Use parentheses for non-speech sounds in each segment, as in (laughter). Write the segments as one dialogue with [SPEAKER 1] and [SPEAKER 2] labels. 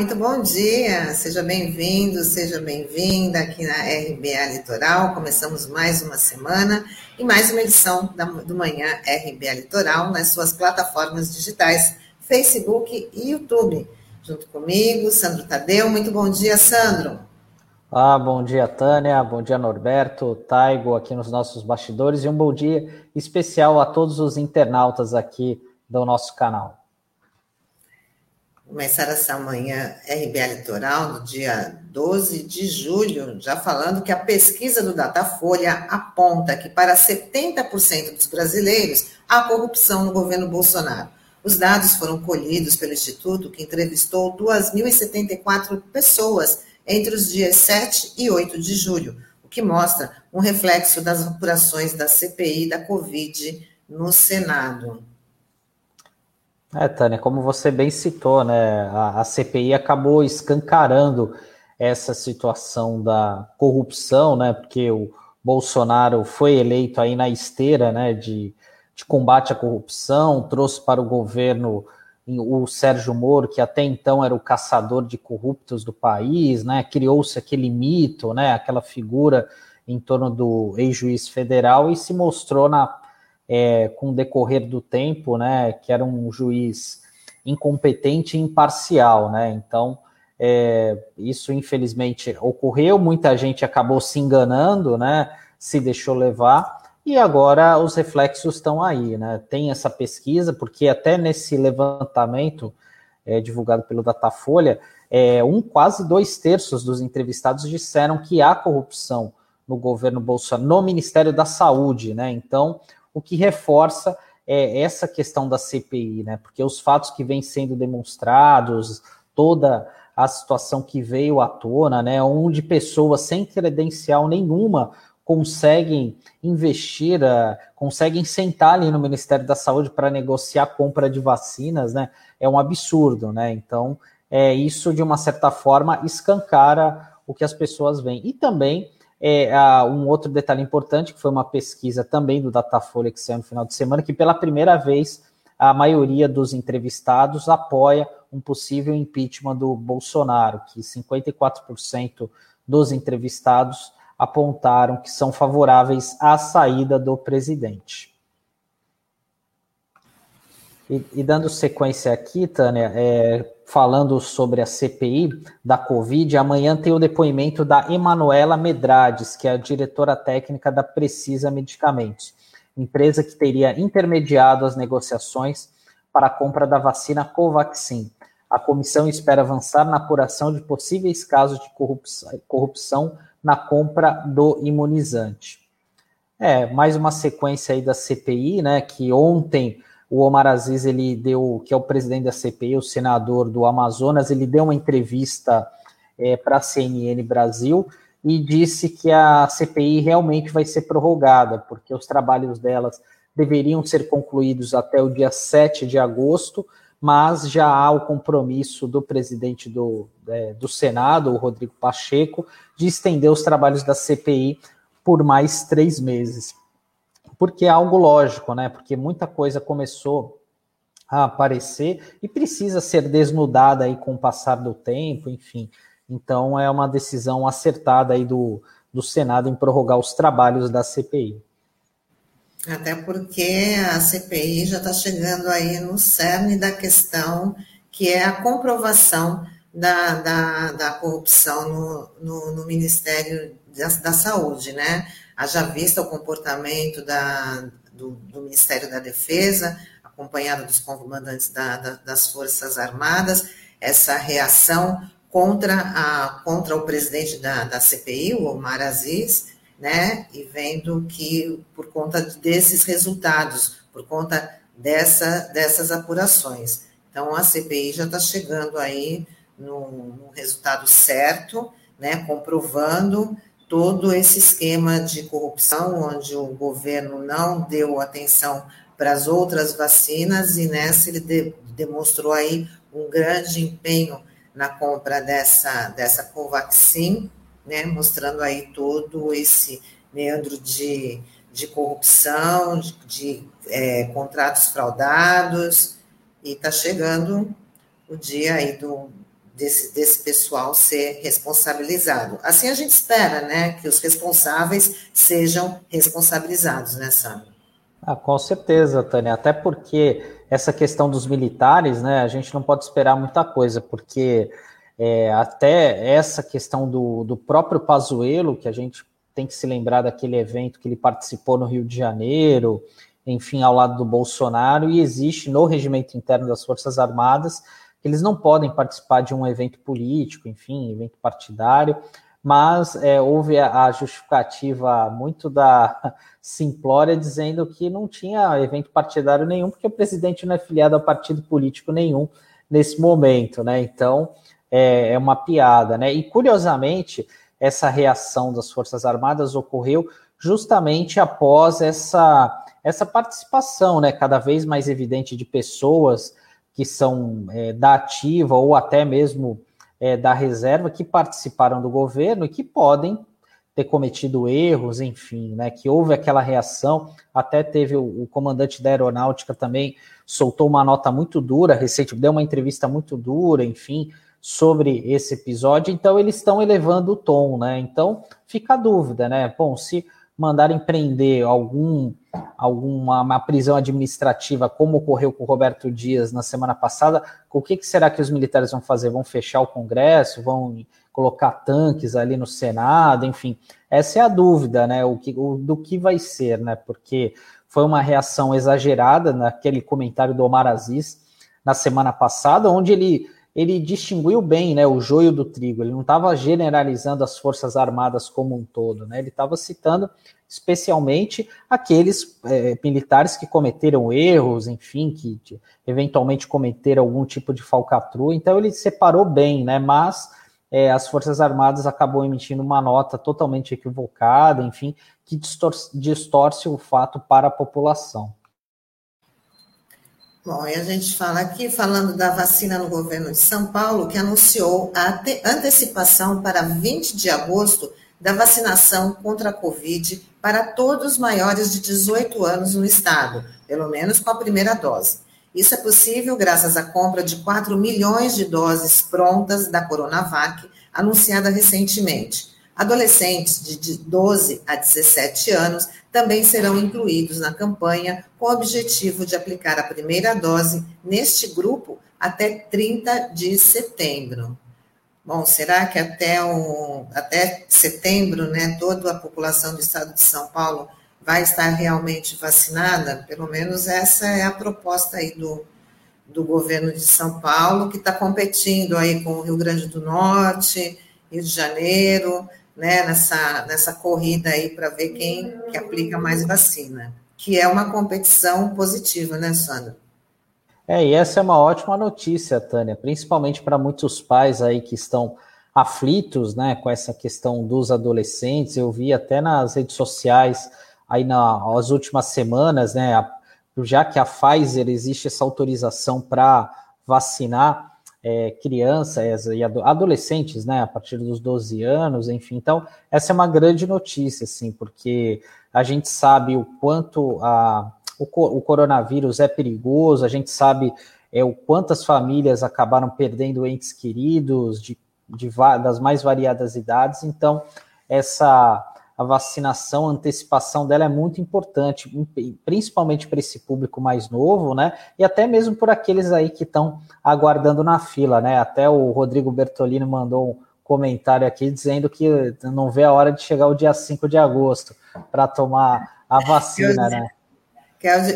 [SPEAKER 1] Muito bom dia. Seja bem-vindo, seja bem-vinda aqui na RBA Litoral. Começamos mais uma semana e mais uma edição da, do Manhã RBA Litoral nas suas plataformas digitais, Facebook e YouTube. Junto comigo, Sandro Tadeu. Muito bom dia, Sandro.
[SPEAKER 2] Ah, bom dia, Tânia. Bom dia, Norberto, Taigo, aqui nos nossos bastidores. E um bom dia especial a todos os internautas aqui do nosso canal
[SPEAKER 1] começar essa manhã RBA Litoral, no dia 12 de julho, já falando que a pesquisa do Datafolha aponta que para 70% dos brasileiros há corrupção no governo Bolsonaro. Os dados foram colhidos pelo Instituto, que entrevistou 2.074 pessoas entre os dias 7 e 8 de julho, o que mostra um reflexo das apurações da CPI da Covid no Senado.
[SPEAKER 2] É, Tânia, como você bem citou, né, a, a, CPI acabou escancarando essa situação da corrupção, né, porque o Bolsonaro foi eleito aí na esteira, né, de, de combate à corrupção, trouxe para o governo o Sérgio Moro, que até então era o caçador de corruptos do país, né, criou-se aquele mito, né, aquela figura em torno do ex-juiz federal e se mostrou na é, com o decorrer do tempo, né, que era um juiz incompetente e imparcial, né, então é, isso infelizmente ocorreu, muita gente acabou se enganando, né, se deixou levar, e agora os reflexos estão aí, né, tem essa pesquisa, porque até nesse levantamento é, divulgado pelo Datafolha, é, um quase dois terços dos entrevistados disseram que há corrupção no governo Bolsonaro, no Ministério da Saúde, né? Então, o que reforça é, essa questão da CPI, né? Porque os fatos que vêm sendo demonstrados, toda a situação que veio à tona, né? Onde pessoas sem credencial nenhuma conseguem investir, uh, conseguem sentar ali no Ministério da Saúde para negociar a compra de vacinas, né? É um absurdo, né? Então, é, isso de uma certa forma escancara o que as pessoas veem. E também é, um outro detalhe importante, que foi uma pesquisa também do Datafolha que saiu no final de semana, que pela primeira vez a maioria dos entrevistados apoia um possível impeachment do Bolsonaro, que 54% dos entrevistados apontaram que são favoráveis à saída do presidente. E, e dando sequência aqui, Tânia, é, falando sobre a CPI da Covid, amanhã tem o depoimento da Emanuela Medrades, que é a diretora técnica da Precisa Medicamentos, empresa que teria intermediado as negociações para a compra da vacina Covaxin. A comissão espera avançar na apuração de possíveis casos de corrupção, na compra do imunizante. É, mais uma sequência aí da CPI, né, que ontem o Omar Aziz, ele deu, que é o presidente da CPI, o senador do Amazonas, ele deu uma entrevista é, para a CNN Brasil e disse que a CPI realmente vai ser prorrogada, porque os trabalhos delas deveriam ser concluídos até o dia 7 de agosto, mas já há o compromisso do presidente do, é, do Senado, o Rodrigo Pacheco, de estender os trabalhos da CPI por mais três meses porque é algo lógico, né? Porque muita coisa começou a aparecer e precisa ser desnudada aí com o passar do tempo, enfim. Então é uma decisão acertada aí do, do Senado em prorrogar os trabalhos da CPI.
[SPEAKER 1] Até porque a CPI já está chegando aí no cerne da questão, que é a comprovação da, da, da corrupção no, no, no Ministério da, da Saúde, né? Haja vista o comportamento da, do, do, Ministério da Defesa, acompanhado dos comandantes da, da, das Forças Armadas, essa reação contra, a, contra o presidente da, da CPI, o Omar Aziz, né, e vendo que por conta desses resultados, por conta dessa, dessas apurações. Então, a CPI já está chegando aí no, no resultado certo, né, comprovando todo esse esquema de corrupção, onde o governo não deu atenção para as outras vacinas, e nessa ele de, demonstrou aí um grande empenho na compra dessa, dessa Covaxin, né, mostrando aí todo esse meandro de, de corrupção, de, de é, contratos fraudados, e está chegando o dia aí do, desse, desse pessoal ser responsabilizado. Assim a gente espera, né, que os responsáveis sejam responsabilizados, né, Sandra?
[SPEAKER 2] Ah, com certeza, Tânia, até porque essa questão dos militares, né, a gente não pode esperar muita coisa, porque é, até essa questão do, do próprio Pazuello, que a gente tem que se lembrar daquele evento que ele participou no Rio de Janeiro, enfim, ao lado do Bolsonaro, e existe no regimento interno das Forças Armadas eles não podem participar de um evento político, enfim, evento partidário, mas é, houve a, a, justificativa muito da (laughs) simplória dizendo que não tinha evento partidário nenhum, porque o presidente não é filiado a partido político nenhum nesse momento, né? Então, é, é uma piada, né? E curiosamente, essa reação das Forças Armadas ocorreu justamente após essa, essa participação, né, cada vez mais evidente de pessoas que são é, da ativa ou até mesmo é, da reserva que participaram do governo e que podem ter cometido erros, enfim, né, que houve aquela reação, até teve o, o comandante da aeronáutica também soltou uma nota muito dura, recente, deu uma entrevista muito dura, enfim, sobre esse episódio, então eles estão elevando o tom, né? Então fica a dúvida, né? Bom, se mandarem prender algum alguma uma prisão administrativa, como ocorreu com o Roberto Dias na semana passada, o que, que será que os militares vão fazer? Vão fechar o Congresso? Vão colocar tanques ali no Senado? Enfim, essa é a dúvida, né? O que, o, do que vai ser, né? Porque foi uma reação exagerada naquele comentário do Omar Aziz na semana passada, onde ele ele distinguiu bem né, o joio do trigo, ele não estava generalizando as Forças Armadas como um todo, né, ele estava citando especialmente aqueles é, militares que cometeram erros, enfim, que eventualmente cometeram algum tipo de falcatrua, então ele separou bem, né, mas é, as Forças Armadas acabou emitindo uma nota totalmente equivocada, enfim, que distorce, distorce o fato para a população.
[SPEAKER 1] Bom, e a gente fala aqui, falando da vacina no governo de São Paulo, que anunciou a antecipação para 20 de agosto da vacinação contra a Covid para todos maiores de 18 anos no estado, pelo menos com a primeira dose. Isso é possível graças à compra de 4 milhões de doses prontas da Coronavac, anunciada recentemente. Adolescentes de 12 a 17 anos também serão incluídos na campanha com o objetivo de aplicar a primeira dose neste grupo até 30 de setembro. Bom, será que até, o, até setembro, né, toda a população do estado de São Paulo vai estar realmente vacinada? Pelo menos essa é a proposta aí do, do governo de São Paulo, que está competindo aí com o Rio Grande do Norte, Rio de Janeiro, né, nessa, nessa corrida aí para ver quem que aplica mais vacina, que é uma competição positiva, né, Sandra?
[SPEAKER 2] É, e essa é uma ótima notícia, Tânia, principalmente para muitos pais aí que estão aflitos, né, com essa questão dos adolescentes. Eu vi até nas redes sociais aí nas últimas semanas, né, já que a Pfizer existe essa autorização para vacinar é, crianças e adolescentes, né, a partir dos 12 anos, enfim. Então, essa é uma grande notícia, assim, porque a gente sabe o quanto a, o, o coronavírus é perigoso, a gente sabe é, o quantas famílias acabaram perdendo entes queridos de, de, das mais variadas idades, então, essa a vacinação, a antecipação dela é muito importante, principalmente para esse público mais novo, né? E até mesmo por aqueles aí que estão aguardando na fila, né? Até o Rodrigo Bertolini mandou um comentário aqui dizendo que não vê a hora de chegar o dia 5 de agosto para tomar a vacina, né?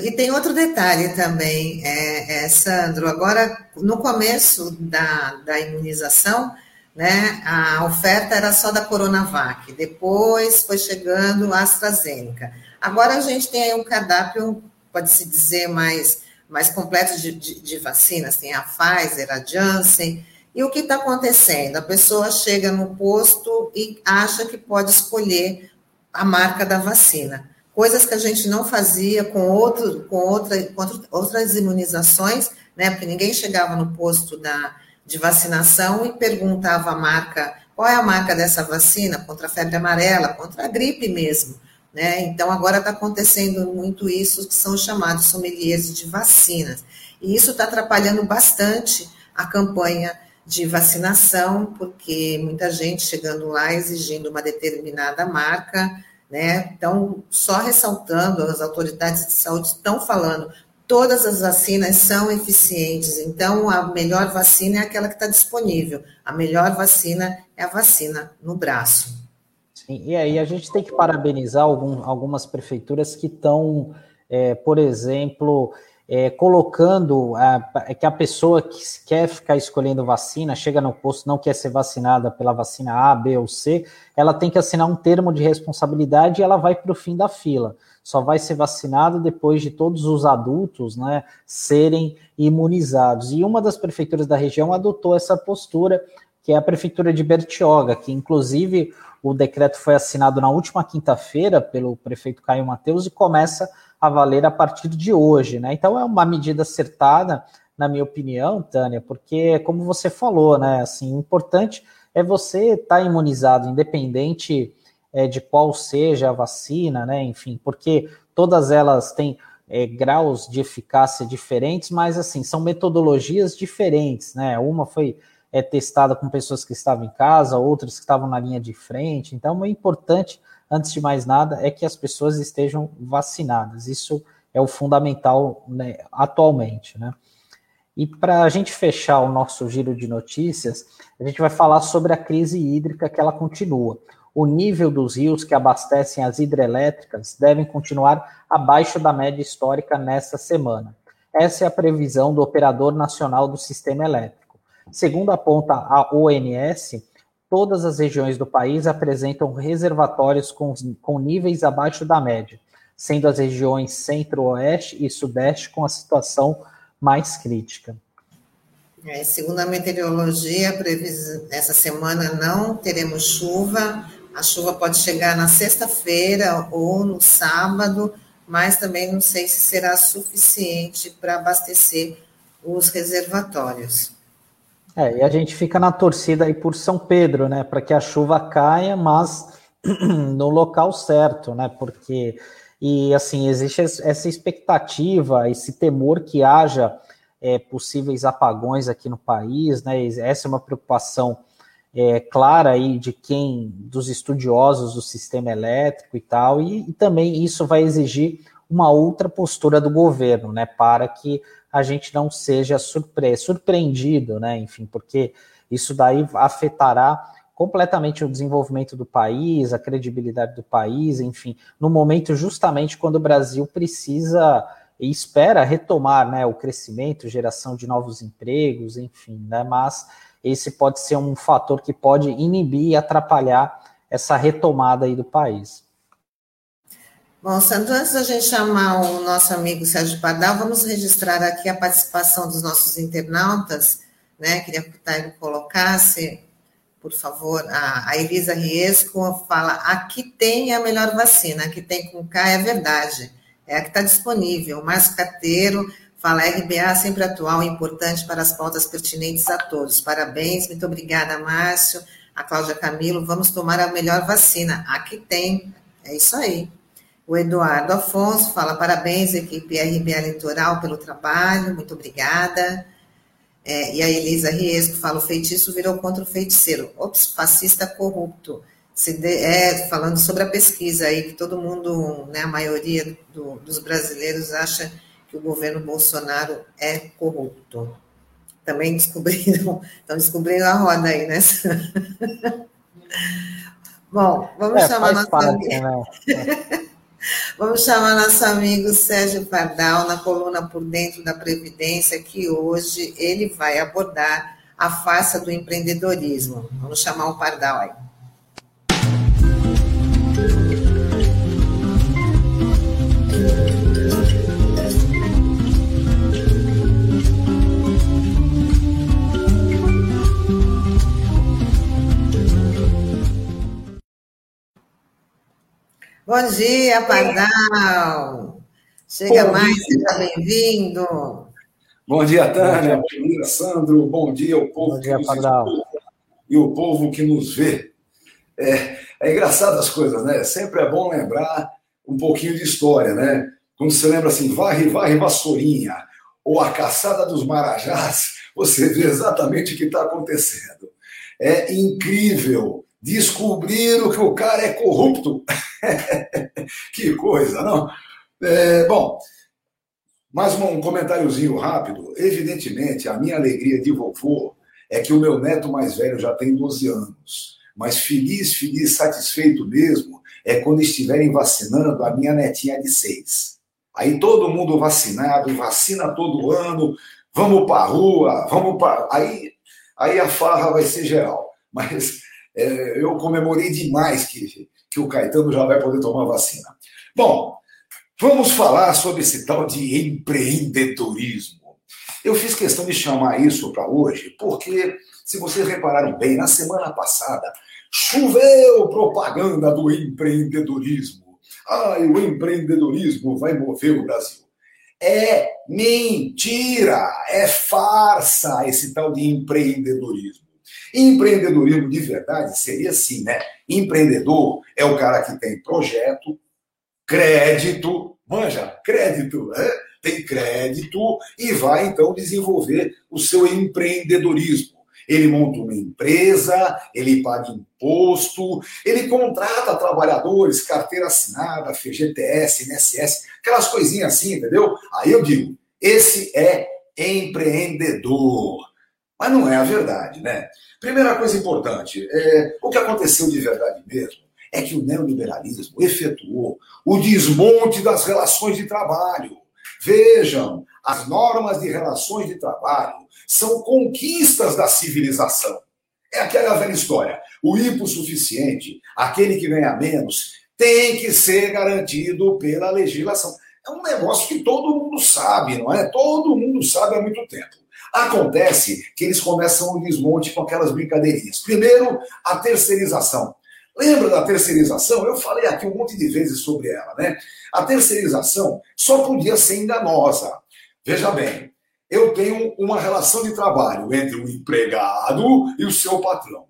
[SPEAKER 1] E tem outro detalhe também, é, é, Sandro, agora no começo da, da imunização, né? A oferta era só da Coronavac, depois foi chegando a AstraZeneca. Agora a gente tem aí um cardápio, pode-se dizer, mais, mais completo de, de, de, vacinas, tem a Pfizer, a Janssen. E o que está acontecendo? A pessoa chega no posto e acha que pode escolher a marca da vacina. Coisas que a gente não fazia com, outro, com, outra, com outras imunizações, né? Porque ninguém chegava no posto da, de vacinação e perguntava a marca, qual é a marca dessa vacina contra a febre amarela, contra a gripe mesmo. Né? Então, agora está acontecendo muito isso, que são chamados sommeliers de vacinas. E isso está atrapalhando bastante a campanha de vacinação, porque muita gente chegando lá exigindo uma determinada marca, né? Então, só ressaltando, as autoridades de saúde estão falando, todas as vacinas são eficientes, então a melhor vacina é aquela que está disponível, a melhor vacina é a vacina no braço.
[SPEAKER 2] Sim, e aí a gente tem que parabenizar algum, algumas prefeituras que estão, é, por exemplo, é, colocando a, que a pessoa que quer ficar escolhendo vacina, chega no posto, não quer ser vacinada pela vacina A, B ou C, ela tem que assinar um termo de responsabilidade e ela vai para o fim da fila. Só vai ser vacinada depois de todos os adultos né, serem imunizados. E uma das prefeituras da região adotou essa postura, que é a prefeitura de Bertioga, que inclusive o decreto foi assinado na última quinta-feira pelo prefeito Caio Mateus e começa a valer a partir de hoje, né? Então é uma medida acertada, na minha opinião, Tânia, porque como você falou, né? Assim, importante é você estar tá imunizado, independente é, de qual seja a vacina, né? Enfim, porque todas elas têm é, graus de eficácia diferentes, mas assim são metodologias diferentes, né? Uma foi é, testada com pessoas que estavam em casa, outras que estavam na linha de frente. Então é importante antes de mais nada, é que as pessoas estejam vacinadas. Isso é o fundamental né, atualmente, né? E para a gente fechar o nosso giro de notícias, a gente vai falar sobre a crise hídrica que ela continua. O nível dos rios que abastecem as hidrelétricas devem continuar abaixo da média histórica nesta semana. Essa é a previsão do Operador Nacional do Sistema Elétrico. Segundo aponta a ONS, todas as regiões do país apresentam reservatórios com, com níveis abaixo da média, sendo as regiões centro-oeste e sudeste com a situação mais crítica.
[SPEAKER 1] É, segundo a meteorologia, essa semana não teremos chuva. A chuva pode chegar na sexta-feira ou no sábado, mas também não sei se será suficiente para abastecer os reservatórios.
[SPEAKER 2] É, e a gente fica na torcida aí por São Pedro, né, para que a chuva caia, mas (clears throat) no local certo, né, porque e assim existe essa expectativa, esse temor que haja é, possíveis apagões aqui no país, né, essa é uma preocupação é, clara aí de quem, dos estudiosos do sistema elétrico e tal, e, e também isso vai exigir uma outra postura do governo, né, para que a gente não seja surpre surpreendido, né? Enfim, porque isso daí afetará completamente o desenvolvimento do país, a credibilidade do país, enfim, no momento justamente quando o Brasil precisa e espera retomar né, o crescimento, geração de novos empregos, enfim, né, mas esse pode ser um fator que pode inibir e atrapalhar essa retomada aí do país.
[SPEAKER 1] Bom, Sandro, antes da gente chamar o nosso amigo Sérgio Pardal, vamos registrar aqui a participação dos nossos internautas, né? Queria que o Tairo colocasse, por favor, a, a Elisa Riesco fala, aqui tem a melhor vacina, aqui tem com K, é verdade, é a que está disponível. O Márcio Carteiro fala, RBA sempre atual importante para as pautas pertinentes a todos. Parabéns, muito obrigada, Márcio. A Cláudia Camilo, vamos tomar a melhor vacina. Aqui tem, é isso aí. O Eduardo Afonso fala parabéns, equipe RBA Litoral, pelo trabalho, muito obrigada. É, e a Elisa Riesco fala: o feitiço virou contra o feiticeiro. Ops, fascista corrupto. De, é, falando sobre a pesquisa aí, que todo mundo, né, a maioria do, dos brasileiros acha que o governo Bolsonaro é corrupto. Também descobriram, (laughs) estão descobrindo a roda aí, né? (laughs) Bom, vamos é, chamar nossa. Parte, né? (laughs) Vamos chamar nosso amigo Sérgio Pardal na coluna Por Dentro da Previdência, que hoje ele vai abordar a farsa do empreendedorismo. Vamos chamar o Pardal aí. Bom dia, Pardal. Chega Bom mais, dia. seja bem-vindo.
[SPEAKER 3] Bom dia, Tânia. Bom dia, Sandro. Bom dia ao povo
[SPEAKER 2] Bom dia, que Pardal.
[SPEAKER 3] e o povo que nos vê. É, é engraçado as coisas, né? Sempre é bom lembrar um pouquinho de história, né? Quando você lembra assim, varre, varre, vassourinha, ou a caçada dos marajás, (laughs) você vê exatamente o que está acontecendo. É incrível descobrir que o cara é corrupto. (laughs) que coisa, não? É, bom, mais um comentáriozinho rápido. Evidentemente, a minha alegria de vovô é que o meu neto mais velho já tem 12 anos. Mas feliz, feliz, satisfeito mesmo é quando estiverem vacinando a minha netinha de 6. Aí todo mundo vacinado, vacina todo ano, vamos para a rua, vamos para. Aí, aí a farra vai ser geral. Mas é, eu comemorei demais que, que o Caetano já vai poder tomar vacina. Bom, vamos falar sobre esse tal de empreendedorismo. Eu fiz questão de chamar isso para hoje, porque, se vocês repararam bem, na semana passada choveu propaganda do empreendedorismo. Ai, o empreendedorismo vai mover o Brasil. É mentira, é farsa esse tal de empreendedorismo. Empreendedorismo de verdade seria assim, né? Empreendedor é o cara que tem projeto, crédito, manja, crédito, né? tem crédito e vai então desenvolver o seu empreendedorismo. Ele monta uma empresa, ele paga imposto, ele contrata trabalhadores, carteira assinada, FGTS, INSS, aquelas coisinhas assim, entendeu? Aí eu digo, esse é empreendedor. Mas não é a verdade, né? Primeira coisa importante, é, o que aconteceu de verdade mesmo é que o neoliberalismo efetuou o desmonte das relações de trabalho. Vejam, as normas de relações de trabalho são conquistas da civilização. É aquela velha história. O hipossuficiente, aquele que ganha menos, tem que ser garantido pela legislação. É um negócio que todo mundo sabe, não é? Todo mundo sabe há muito tempo. Acontece que eles começam o desmonte com aquelas brincadeirinhas. Primeiro, a terceirização. Lembra da terceirização? Eu falei aqui um monte de vezes sobre ela, né? A terceirização só podia ser enganosa. Veja bem, eu tenho uma relação de trabalho entre o empregado e o seu patrão.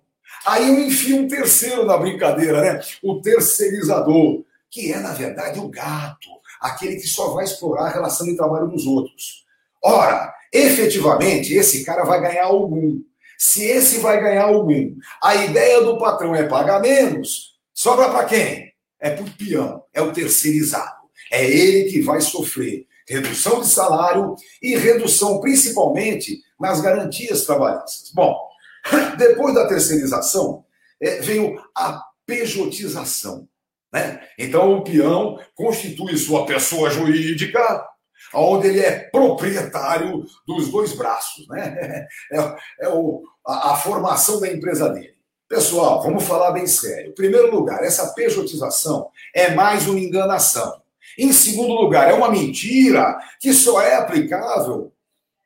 [SPEAKER 3] Aí eu enfio um terceiro na brincadeira, né? O terceirizador, que é, na verdade, o gato, aquele que só vai explorar a relação de trabalho dos outros. Ora, efetivamente, esse cara vai ganhar algum. Se esse vai ganhar algum, a ideia do patrão é pagar menos, sobra para quem? É para o peão, é o terceirizado. É ele que vai sofrer redução de salário e redução principalmente nas garantias trabalhistas. Bom, (laughs) depois da terceirização, é, veio a pejotização. Né? Então, o peão constitui sua pessoa jurídica, onde ele é proprietário dos dois braços, né? (laughs) É, é o, a, a, formação da empresa dele. Pessoal, vamos falar bem sério. Em primeiro lugar, essa pejotização é mais uma enganação. Em segundo lugar, é uma mentira que só é aplicável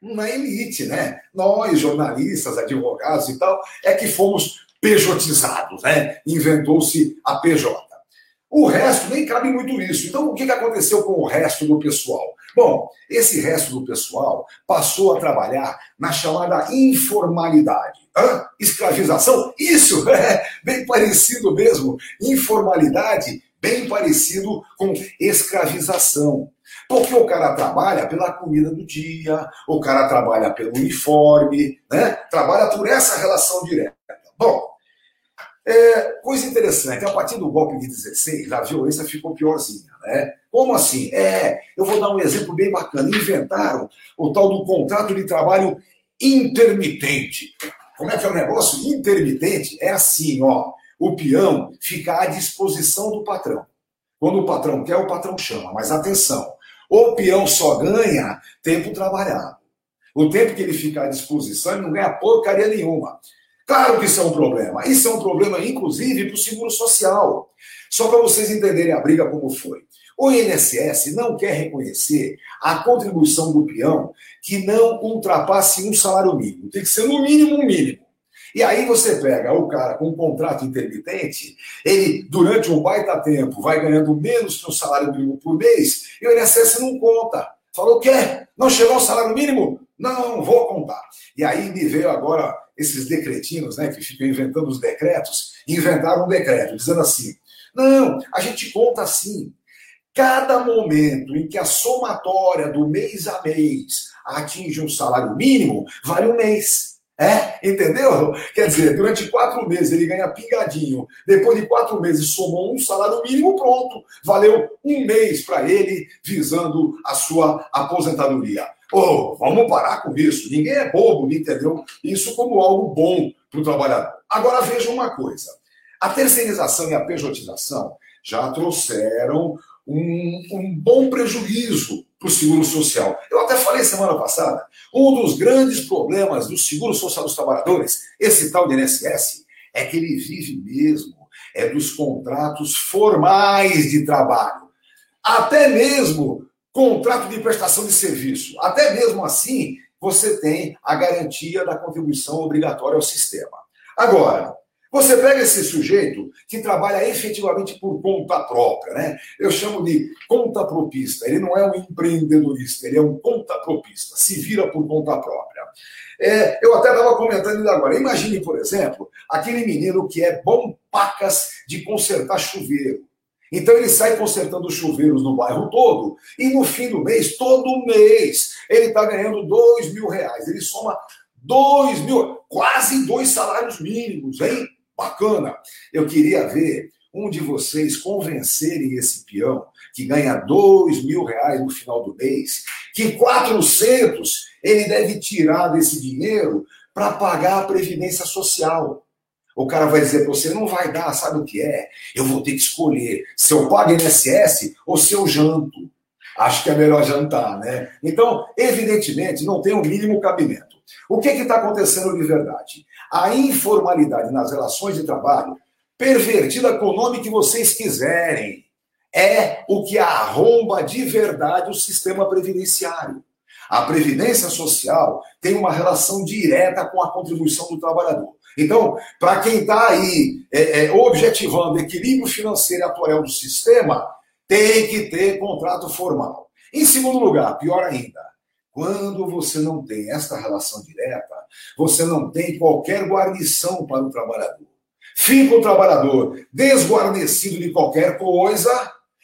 [SPEAKER 3] na elite, né? Nós, jornalistas, advogados e tal, é que fomos pejotizados, né? Inventou-se a PJ. O resto nem cabe muito isso. Então, o que aconteceu com o resto do pessoal? Bom, esse resto do pessoal passou a trabalhar na chamada informalidade. Hã? Escravização? Isso, (laughs) é bem parecido mesmo. Informalidade, bem parecido com escravização. Porque o cara trabalha pela comida do dia, o cara trabalha pelo uniforme, né? trabalha por essa relação direta. Bom, é, coisa interessante, a partir do golpe de 16, a violência ficou piorzinha, né? Como assim? É, eu vou dar um exemplo bem bacana. Inventaram o tal do contrato de trabalho intermitente. Como é que é o negócio? Intermitente é assim, ó. O peão fica à disposição do patrão. Quando o patrão quer, o patrão chama. Mas atenção, o peão só ganha tempo trabalhado. O tempo que ele fica à disposição, ele não ganha porcaria nenhuma. Claro que isso é um problema. Isso é um problema, inclusive, para o seguro social. Só para vocês entenderem a briga como foi. O INSS não quer reconhecer a contribuição do peão que não ultrapasse um salário mínimo. Tem que ser no mínimo um mínimo. E aí você pega o cara com um contrato intermitente, ele, durante um baita tempo, vai ganhando menos que um salário mínimo por mês, e o INSS não conta. Falou, quer? Não chegou ao salário mínimo? Não, vou contar. E aí me veio agora esses decretinos, né, que ficam inventando os decretos, inventaram um decreto dizendo assim: não, a gente conta assim. Cada momento em que a somatória do mês a mês atinge um salário mínimo, vale um mês. É, entendeu? Quer dizer, durante quatro meses ele ganha pingadinho. Depois de quatro meses somou um salário mínimo, pronto. Valeu um mês para ele visando a sua aposentadoria. Vamos parar com isso. Ninguém é bobo, entendeu? Isso como algo bom para o trabalhador. Agora veja uma coisa: a terceirização e a pejotização já trouxeram um, um bom prejuízo para o seguro social. Eu até falei semana passada, um dos grandes problemas do seguro social dos trabalhadores, esse tal de INSS, é que ele vive mesmo é dos contratos formais de trabalho. Até mesmo contrato de prestação de serviço. Até mesmo assim, você tem a garantia da contribuição obrigatória ao sistema. Agora, você pega esse sujeito que trabalha efetivamente por conta própria, né? Eu chamo de conta propista. Ele não é um empreendedorista, ele é um conta propista, se vira por conta própria. É, eu até estava comentando agora. Imagine, por exemplo, aquele menino que é bom pacas de consertar chuveiro. Então ele sai consertando chuveiros no bairro todo e no fim do mês, todo mês, ele está ganhando dois mil reais. Ele soma dois mil, quase dois salários mínimos, hein? Bacana. Eu queria ver um de vocês convencerem esse peão que ganha dois mil reais no final do mês, que 400 ele deve tirar desse dinheiro para pagar a previdência social. O cara vai dizer para você, não vai dar, sabe o que é? Eu vou ter que escolher se eu pago INSS ou se eu janto. Acho que é melhor jantar, né? Então, evidentemente, não tem o um mínimo cabimento. O que está acontecendo de verdade? A informalidade nas relações de trabalho, pervertida com o nome que vocês quiserem, é o que arromba de verdade o sistema previdenciário. A previdência social tem uma relação direta com a contribuição do trabalhador. Então, para quem está aí é, é, objetivando equilíbrio financeiro e atuarial do sistema, tem que ter contrato formal. Em segundo lugar, pior ainda, quando você não tem esta relação direta, você não tem qualquer guarnição para o trabalhador. Fica o trabalhador desguarnecido de qualquer coisa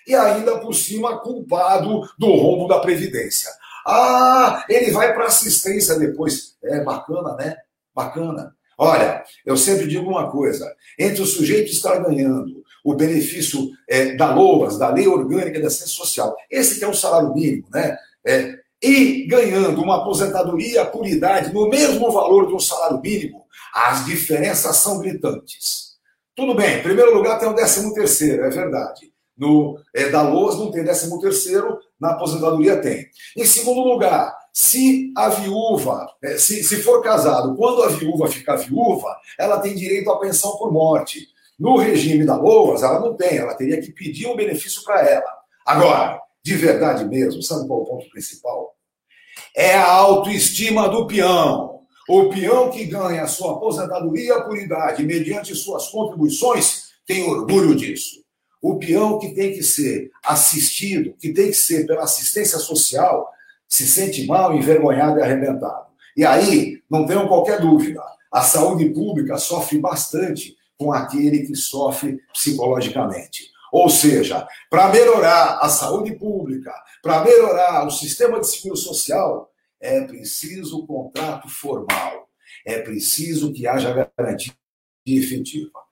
[SPEAKER 3] e ainda por cima culpado do rombo da Previdência. Ah, ele vai para assistência depois. É bacana, né? Bacana. Olha, eu sempre digo uma coisa: entre o sujeito estar ganhando o benefício é, da LOAS, da Lei Orgânica da Assistência Social, esse que é o salário mínimo, né? É, e ganhando uma aposentadoria por idade no mesmo valor de um salário mínimo, as diferenças são gritantes. Tudo bem, em primeiro lugar tem o 13 terceiro, é verdade. No, é, da LOAS não tem 13 terceiro, na aposentadoria tem. Em segundo lugar, se a viúva, é, se, se for casado, quando a viúva ficar viúva, ela tem direito à pensão por morte. No regime da LOAS, ela não tem, ela teria que pedir um benefício para ela. Agora, de verdade mesmo, sabe qual é o ponto principal? É a autoestima do peão. O peão que ganha a sua aposentadoria por idade mediante suas contribuições tem orgulho disso. O peão que tem que ser assistido, que tem que ser pela assistência social, se sente mal, envergonhado e arrebentado. E aí, não tenham qualquer dúvida, a saúde pública sofre bastante com aquele que sofre psicologicamente. Ou seja, para melhorar a saúde pública, para melhorar o sistema de seguro social, é preciso contrato formal, é preciso que haja garantia efetiva.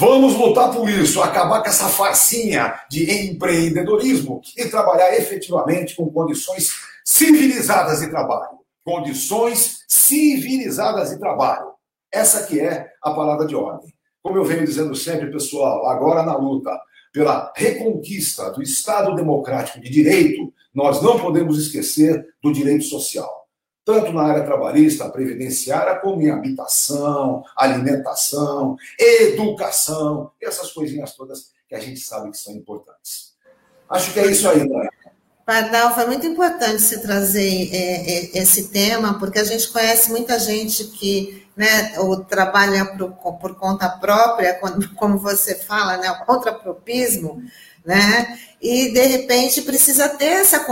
[SPEAKER 3] Vamos lutar por isso, acabar com essa farcinha de empreendedorismo e trabalhar efetivamente com condições civilizadas de trabalho. Condições civilizadas de trabalho. Essa que é a palavra de ordem. Como eu venho dizendo sempre, pessoal, agora na luta pela reconquista do Estado democrático de direito, nós não podemos esquecer do direito social tanto na área trabalhista, previdenciária, como em habitação, alimentação, educação, essas coisinhas todas que a gente sabe que são importantes. Acho que é isso aí, Dani.
[SPEAKER 1] Pardal, foi muito importante você trazer é, é, esse tema, porque a gente conhece muita gente que né, ou trabalha por, por conta própria, (laughs) como você fala, né, contrapropismo, né, e de repente precisa ter essa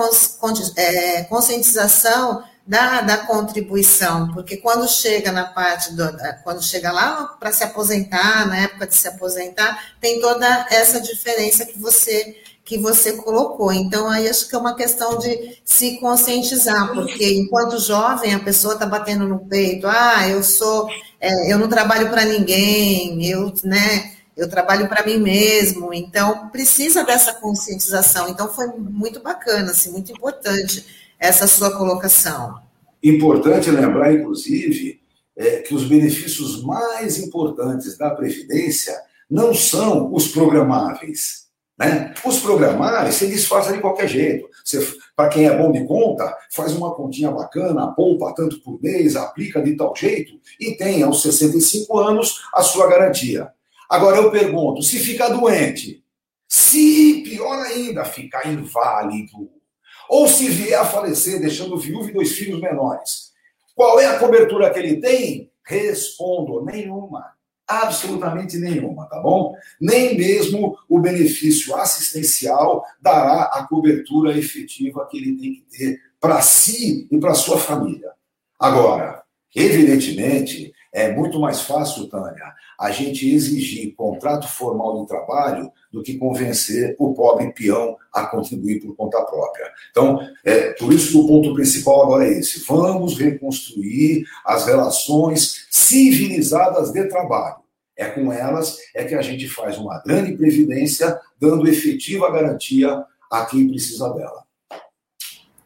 [SPEAKER 1] é, conscientização da, da contribuição, porque quando chega na parte do, quando chega lá para se aposentar, na época de se aposentar, tem toda essa diferença que você que você colocou. Então, aí acho que é uma questão de se conscientizar, porque enquanto jovem a pessoa está batendo no peito, ah, eu sou, é, eu não trabalho para ninguém, eu, né, eu trabalho para mim mesmo. Então, precisa dessa conscientização. Então, foi muito bacana, assim, muito importante essa sua colocação.
[SPEAKER 3] Importante lembrar, inclusive, é, que os benefícios mais importantes da Previdência não são os programáveis. Né? Os programáveis se disfarça de qualquer jeito. Para quem é bom de conta, faz uma continha bacana, poupa tanto por mês, aplica de tal jeito e tem aos 65 anos a sua garantia. Agora eu pergunto: se ficar doente, se pior ainda, ficar inválido, ou se vier a falecer, deixando viúvo e dois filhos menores. Qual é a cobertura que ele tem? Respondo: nenhuma. Absolutamente nenhuma, tá bom? Nem mesmo o benefício assistencial dará a cobertura efetiva que ele tem que ter para si e para sua família. Agora, evidentemente, é muito mais fácil, Tânia, a gente exigir contrato formal de trabalho do que convencer o pobre peão a contribuir por conta própria. Então, é, por isso que o ponto principal agora é esse: vamos reconstruir as relações civilizadas de trabalho. É com elas é que a gente faz uma grande previdência, dando efetiva garantia a quem precisa dela.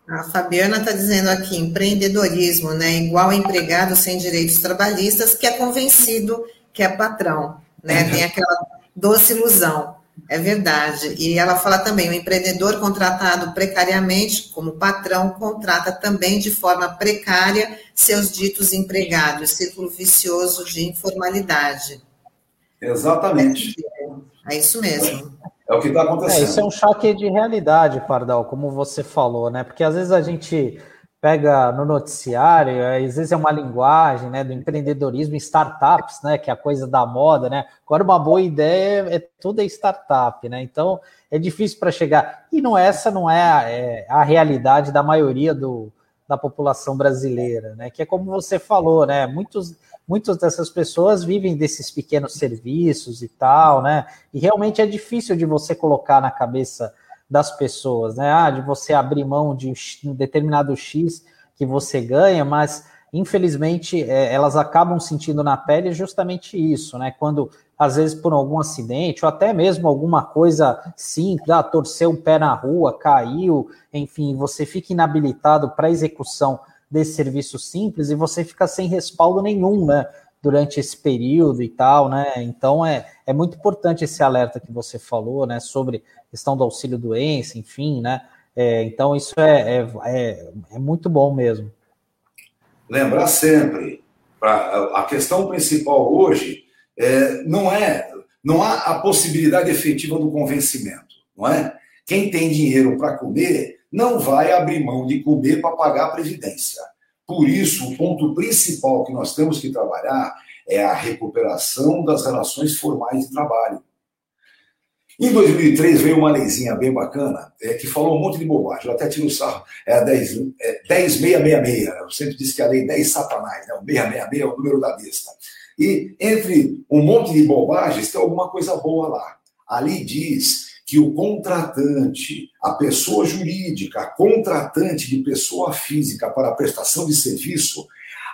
[SPEAKER 1] A Fabiana está dizendo aqui, empreendedorismo, né? Igual empregado sem direitos trabalhistas, que é convencido que é patrão, né? Uhum. Tem aquela doce ilusão. É verdade. E ela fala também: o empreendedor contratado precariamente, como patrão, contrata também de forma precária seus ditos empregados, círculo vicioso de informalidade.
[SPEAKER 3] Exatamente.
[SPEAKER 1] É isso mesmo.
[SPEAKER 3] É o que está acontecendo.
[SPEAKER 2] É, isso é um choque de realidade, Pardal, como você falou, né? Porque às vezes a gente pega no noticiário, às vezes é uma linguagem, né, do empreendedorismo, startups, né, que é a coisa da moda, né? Agora uma boa ideia é tudo é startup, né? Então é difícil para chegar. E não essa não é a, é a realidade da maioria do, da população brasileira, né? Que é como você falou, né? Muitos muitas dessas pessoas vivem desses pequenos serviços e tal, né? E realmente é difícil de você colocar na cabeça das pessoas, né? Ah, de você abrir mão de um determinado X que você ganha, mas infelizmente é, elas acabam sentindo na pele justamente isso, né? Quando às vezes por algum acidente ou até mesmo alguma coisa simples, ah, torceu um pé na rua, caiu, enfim, você fica inabilitado para execução desse serviço simples e você fica sem respaldo nenhum, né? Durante esse período e tal, né? Então é, é muito importante esse alerta que você falou, né? Sobre questão do auxílio doença, enfim, né? É, então isso é, é, é, é, muito bom mesmo.
[SPEAKER 3] Lembrar sempre, pra, a questão principal hoje é, não é não há a possibilidade efetiva do convencimento, não é? Quem tem dinheiro para comer não vai abrir mão de comer para pagar a previdência. Por isso, o ponto principal que nós temos que trabalhar é a recuperação das relações formais de trabalho. Em 2003 veio uma leizinha bem bacana é, que falou um monte de bobagem. Eu até tiro o sarro. É a 10, é, 10666. Eu sempre disse que a lei 10 satanás. Né? O 666 é o número da besta. E entre um monte de bobagens tem alguma coisa boa lá. Ali diz que o contratante, a pessoa jurídica, contratante de pessoa física para prestação de serviço,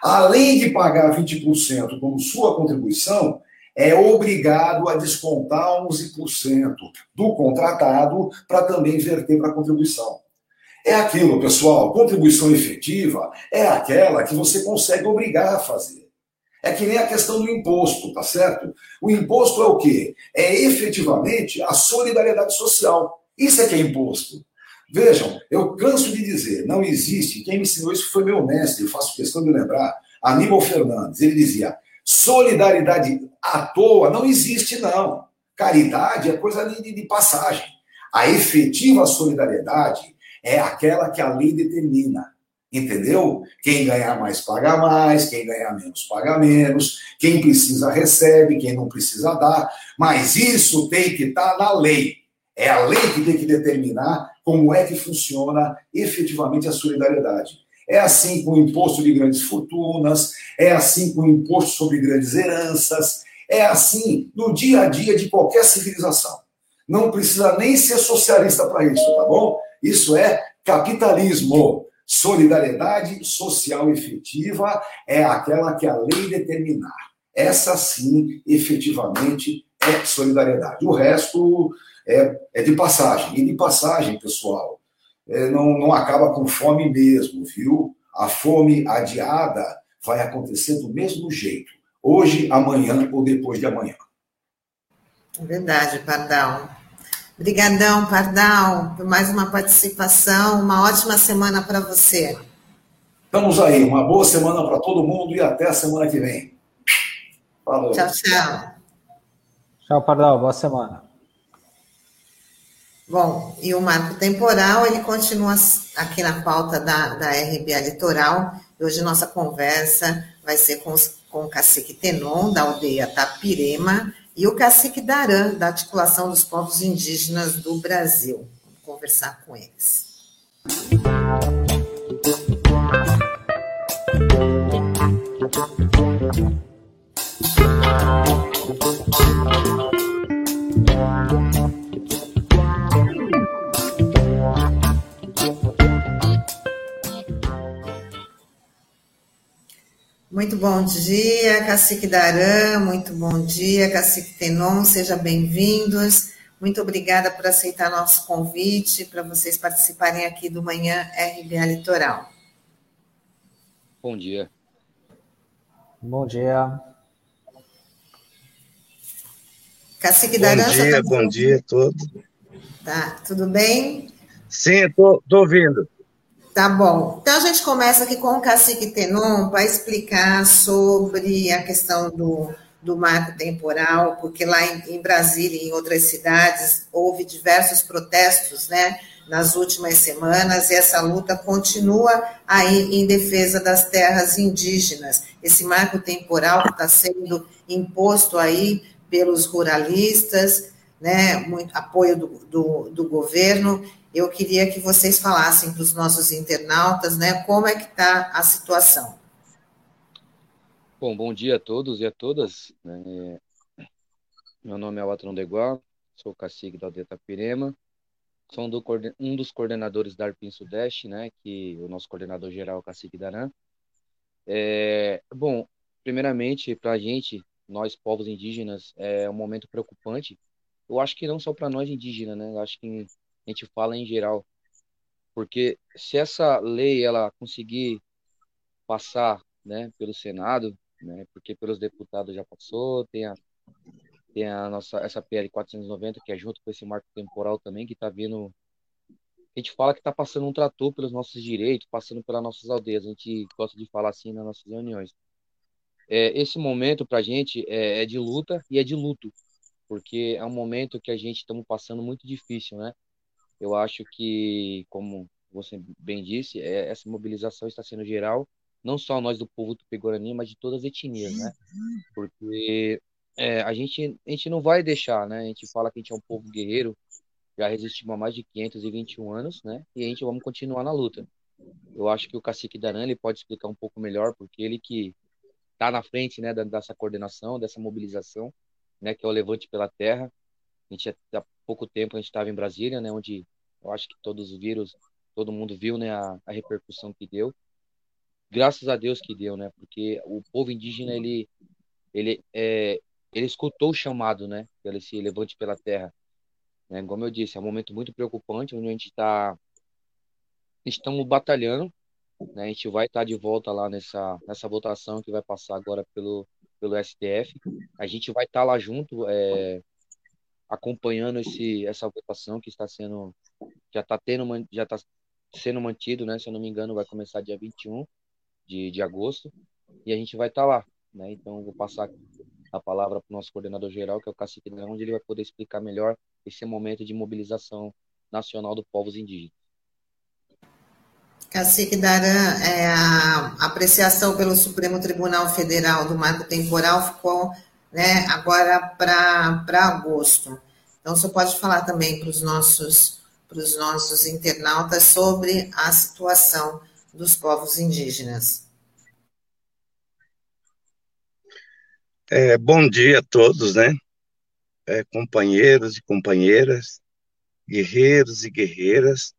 [SPEAKER 3] além de pagar 20% como sua contribuição, é obrigado a descontar 11% do contratado para também verter para a contribuição. É aquilo, pessoal, contribuição efetiva é aquela que você consegue obrigar a fazer. É que nem a questão do imposto, tá certo? O imposto é o quê? É efetivamente a solidariedade social. Isso é que é imposto. Vejam, eu canso de dizer, não existe, quem me ensinou isso foi meu mestre, eu faço questão de lembrar, Aníbal Fernandes. Ele dizia: solidariedade à toa não existe, não. Caridade é coisa de, de passagem. A efetiva solidariedade é aquela que a lei determina. Entendeu? Quem ganhar mais paga mais, quem ganhar menos paga menos, quem precisa recebe, quem não precisa dá. Mas isso tem que estar tá na lei. É a lei que tem que determinar como é que funciona efetivamente a solidariedade. É assim com o imposto de grandes fortunas, é assim com o imposto sobre grandes heranças, é assim no dia a dia de qualquer civilização. Não precisa nem ser socialista para isso, tá bom? Isso é capitalismo. Solidariedade social efetiva é aquela que a lei determinar. Essa sim, efetivamente, é solidariedade. O resto é, é de passagem. E de passagem, pessoal, é, não, não acaba com fome mesmo, viu? A fome adiada vai acontecer do mesmo jeito. Hoje, amanhã ou depois de amanhã.
[SPEAKER 1] É verdade, Pardal. Obrigadão, Pardal, por mais uma participação. Uma ótima semana para você.
[SPEAKER 3] Estamos aí. Uma boa semana para todo mundo e até a semana que vem.
[SPEAKER 1] Falou. Tchau, tchau.
[SPEAKER 2] Tchau, Pardal. Boa semana.
[SPEAKER 1] Bom, e o marco temporal, ele continua aqui na pauta da, da RBA Litoral. Hoje nossa conversa vai ser com, com o cacique Tenon, da aldeia Tapirema, e o cacique Daran, da Articulação dos Povos Indígenas do Brasil. Vamos conversar com eles. Muito bom dia, Cacique Darã, muito bom dia, Cacique Tenon, sejam bem-vindos. Muito obrigada por aceitar nosso convite, para vocês participarem aqui do Manhã RBA Litoral.
[SPEAKER 4] Bom dia.
[SPEAKER 2] Bom dia.
[SPEAKER 1] Cacique Darã...
[SPEAKER 5] Bom dia, tá... bom dia a todos.
[SPEAKER 1] Tá, tudo bem?
[SPEAKER 5] Sim, estou ouvindo.
[SPEAKER 1] Tá bom. Então a gente começa aqui com o Cacique Tenon para explicar sobre a questão do, do marco temporal, porque lá em, em Brasília e em outras cidades houve diversos protestos, né? Nas últimas semanas, e essa luta continua aí em defesa das terras indígenas. Esse marco temporal que está sendo imposto aí pelos ruralistas, né, muito apoio do, do, do governo, eu queria que vocês falassem para os nossos internautas, né, como é que está a situação.
[SPEAKER 4] Bom, bom dia a todos e a todas. Né? Meu nome é Watron Degual, sou cacique da aldeia Pirema, sou um, do, um, dos coordenadores da Arpim Sudeste, né, que o nosso coordenador geral é o cacique Daran. É, bom, primeiramente, para a gente, nós povos indígenas, é um momento preocupante. Eu acho que não só para nós indígenas, né, eu acho que a gente fala em geral. Porque se essa lei ela conseguir passar né, pelo Senado, né, porque pelos deputados já passou, tem a, tem a nossa essa PL 490 que é junto com esse marco temporal também que está vindo a gente fala que está passando um trator pelos nossos direitos, passando pelas nossas aldeias. A gente gosta de falar assim nas nossas reuniões. É, esse momento para a gente é, é, de luta e é de luto, porque é um momento que a gente estamos passando muito difícil, né? Eu acho que, como você bem disse, é, essa mobilização está sendo geral, não só nós do povo tupi-guarani, mas de todas as etnias, né? Porque é, a, gente, a gente não vai deixar, né? A gente fala que a gente é um povo guerreiro, já resistimos há mais de 521 anos, né? E a gente vamos continuar na luta. Eu acho que o cacique Daran ele pode explicar um pouco melhor, porque ele que está na frente, né, dessa coordenação, dessa mobilização, né, que é o Levante pela Terra. A gente há pouco tempo a gente estava em Brasília, né, onde eu acho que todos os vírus, todo mundo viu, né, a, a repercussão que deu. Graças a Deus que deu, né, porque o povo indígena ele ele é, ele escutou o chamado, né, pelo esse levante pela terra. Né, como eu disse, é um momento muito preocupante, onde a gente está estamos batalhando, né, a gente vai estar tá de volta lá nessa nessa votação que vai passar agora pelo pelo STF. A gente vai estar tá lá junto, é, acompanhando esse, essa votação que está sendo já está tendo já está sendo mantido, né? Se eu não me engano, vai começar dia 21 de, de agosto e a gente vai estar tá lá, né? Então vou passar a palavra para o nosso coordenador geral, que é o Cacique Drão, onde ele vai poder explicar melhor esse momento de mobilização nacional dos povos indígenas.
[SPEAKER 1] Cacique Daran, é, a apreciação pelo Supremo Tribunal Federal do marco temporal ficou né, agora para agosto. Então, você pode falar também para os nossos, nossos internautas sobre a situação dos povos indígenas.
[SPEAKER 5] É, bom dia a todos, né? É, companheiros e companheiras, guerreiros e guerreiras.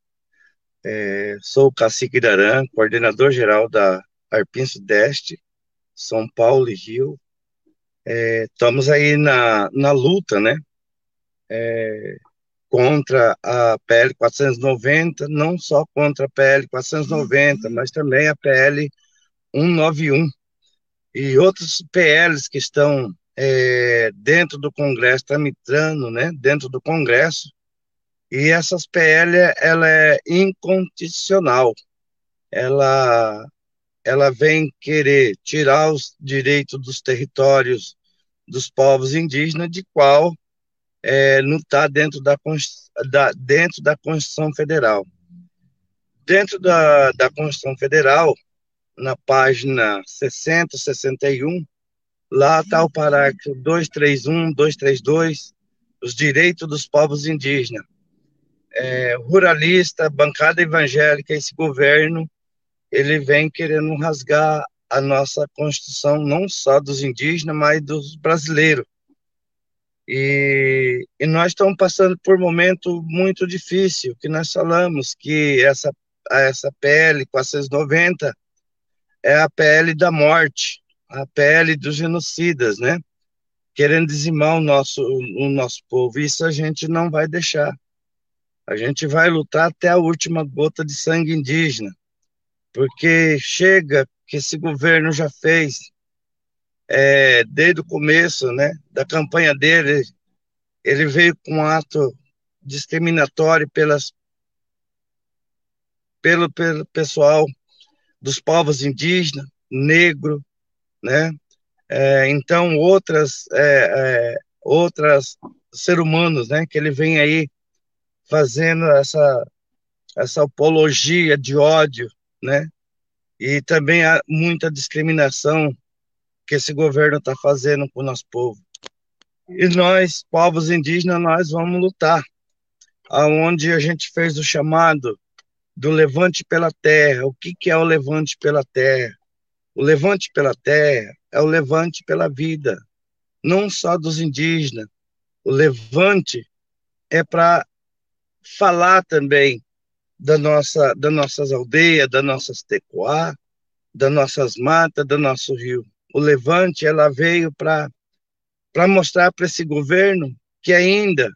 [SPEAKER 5] É, sou o Cacique Daran, coordenador geral da Arpim Sudeste, São Paulo e Rio. É, estamos aí na, na luta, né? É, contra a PL 490, não só contra a PL 490, mas também a PL 191 e outros PLs que estão é, dentro do Congresso, tramitando, né, dentro do Congresso, e essas PL, ela é inconstitucional, ela, ela vem querer tirar os direitos dos territórios dos povos indígenas, de qual é, não está dentro da, da, dentro da Constituição Federal. Dentro da, da Constituição Federal, na página 60, 61, lá está o parágrafo 231, 232, os direitos dos povos indígenas. É, ruralista, bancada evangélica, esse governo, ele vem querendo rasgar a nossa Constituição, não só dos indígenas, mas dos brasileiros. E, e nós estamos passando por um momento muito difícil, que nós falamos que essa, essa PL 490 é a PL da morte, a PL dos genocidas, né? Querendo dizimar o nosso, o nosso povo. Isso a gente não vai deixar. A gente vai lutar até a última gota de sangue indígena, porque chega que esse governo já fez é, desde o começo, né, da campanha dele, ele veio com um ato discriminatório pelas pelo, pelo pessoal dos povos indígenas, negro, né? É, então outras é, é, outras ser humanos, né? Que ele vem aí fazendo essa essa apologia de ódio, né? E também há muita discriminação que esse governo está fazendo com o nosso povo. E nós, povos indígenas, nós vamos lutar. Aonde a gente fez o chamado do levante pela terra. O que, que é o levante pela terra? O levante pela terra é o levante pela vida, não só dos indígenas. O levante é para falar também da nossa, das nossas aldeias, das nossas tecoá, das nossas matas, do nosso rio. O levante ela veio para para mostrar para esse governo que ainda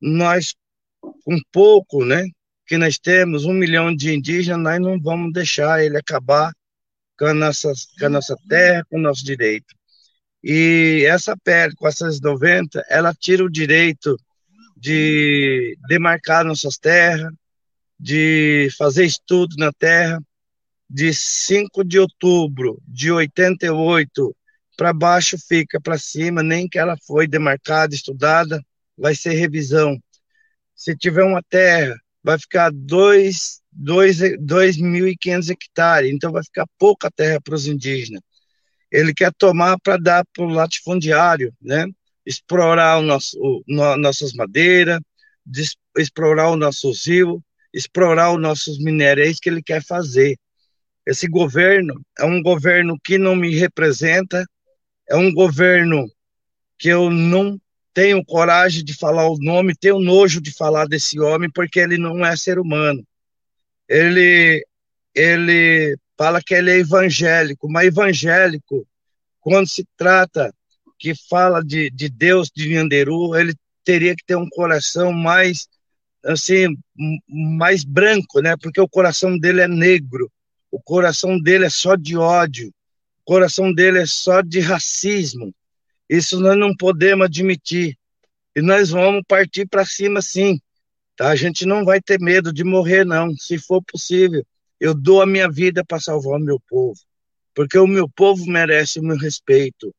[SPEAKER 5] nós com pouco, né, que nós temos um milhão de indígenas, nós não vamos deixar ele acabar com a nossa, com a nossa terra, com o nosso direito. E essa PL 490, ela tira o direito de demarcar nossas terras, de fazer estudo na terra. De 5 de outubro de 88 para baixo fica, para cima, nem que ela foi demarcada, estudada, vai ser revisão. Se tiver uma terra vai ficar 2.500 hectares, então vai ficar pouca terra para os indígenas. Ele quer tomar para dar para o latifundiário, né? explorar o nosso, o, no, nossas madeiras, explorar o nosso rio, explorar os nossos minérios, que ele quer fazer. Esse governo é um governo que não me representa, é um governo que eu não tenho coragem de falar o nome, tenho nojo de falar desse homem, porque ele não é ser humano. Ele, ele fala que ele é evangélico, mas evangélico, quando se trata que fala de, de Deus, de Nhanderu, ele teria que ter um coração mais, assim, mais branco, né? Porque o coração dele é negro, o coração dele é só de ódio, o coração dele é só de racismo. Isso nós não podemos admitir. E nós vamos partir para cima sim. Tá? A gente não vai ter medo de morrer, não. Se for possível, eu dou a minha vida para salvar o meu povo. Porque o meu povo merece o meu respeito.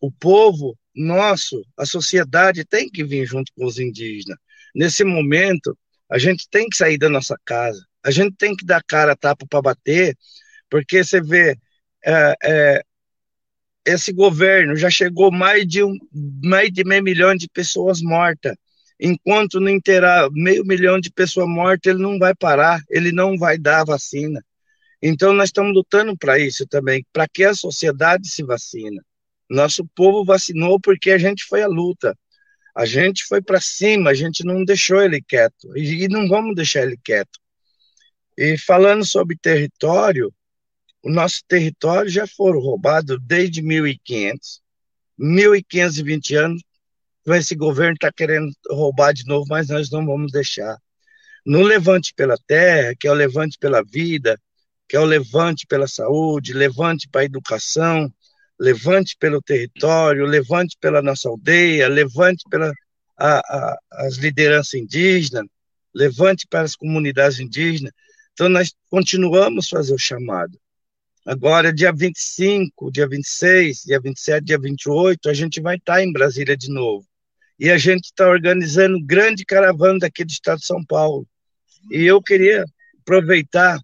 [SPEAKER 5] O povo nosso, a sociedade tem que vir junto com os indígenas. Nesse momento, a gente tem que sair da nossa casa. A gente tem que dar cara a tapa para bater, porque você vê é, é, esse governo já chegou mais de um, mais de meio milhão de pessoas mortas. Enquanto não terá meio milhão de pessoas mortas, ele não vai parar, ele não vai dar vacina. Então, nós estamos lutando para isso também, para que a sociedade se vacina. Nosso povo vacinou porque a gente foi à luta. A gente foi para cima, a gente não deixou ele quieto. E, não vamos deixar ele quieto. E falando sobre território, o nosso território já foram roubados desde 1500. 1520 anos, esse governo está querendo roubar de novo, mas nós não vamos deixar. No Levante pela Terra, que é o Levante pela Vida, que é o Levante pela Saúde, Levante para a Educação, Levante pelo território, Levante pela nossa aldeia, Levante pela a, a, as lideranças indígenas, Levante para as comunidades indígenas. Então, nós continuamos fazer o chamado. Agora, dia 25, dia 26, dia 27, dia 28, a gente vai estar em Brasília de novo. E a gente está organizando grande caravana daqui do estado de São Paulo. E eu queria aproveitar,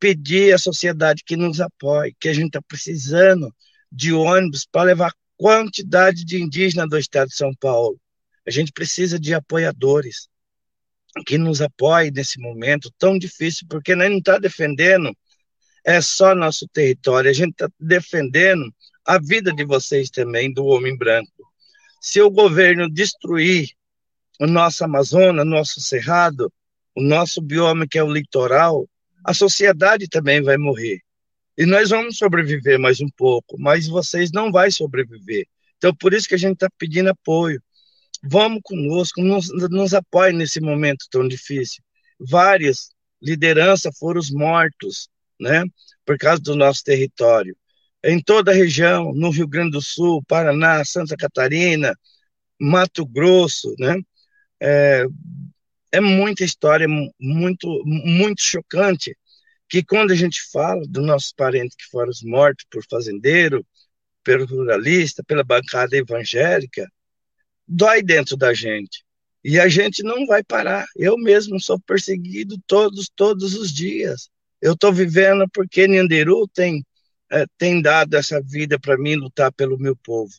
[SPEAKER 5] pedir à sociedade que nos apoie, que a gente está precisando de ônibus para levar quantidade de indígenas do estado de São Paulo. A gente precisa de apoiadores que nos apoiem nesse momento tão difícil, porque nós não está defendendo é só nosso território, a gente está defendendo a vida de vocês também, do homem branco. Se o governo destruir o nosso Amazonas, nosso Cerrado, o nosso bioma que é o litoral, a sociedade também vai morrer. E nós vamos sobreviver mais um pouco, mas vocês não vão sobreviver. Então, por isso que a gente está pedindo apoio. Vamos conosco, nos, nos apoie nesse momento tão difícil. Várias lideranças foram os mortos, né, por causa do nosso território. Em toda a região, no Rio Grande do Sul, Paraná, Santa Catarina, Mato Grosso, né, é, é muita história, muito, muito chocante, que quando a gente fala dos nossos parentes que foram mortos por fazendeiro, pelo ruralista, pela bancada evangélica, dói dentro da gente. E a gente não vai parar. Eu mesmo sou perseguido todos, todos os dias. Eu estou vivendo porque Nhanderu tem, é, tem dado essa vida para mim lutar pelo meu povo.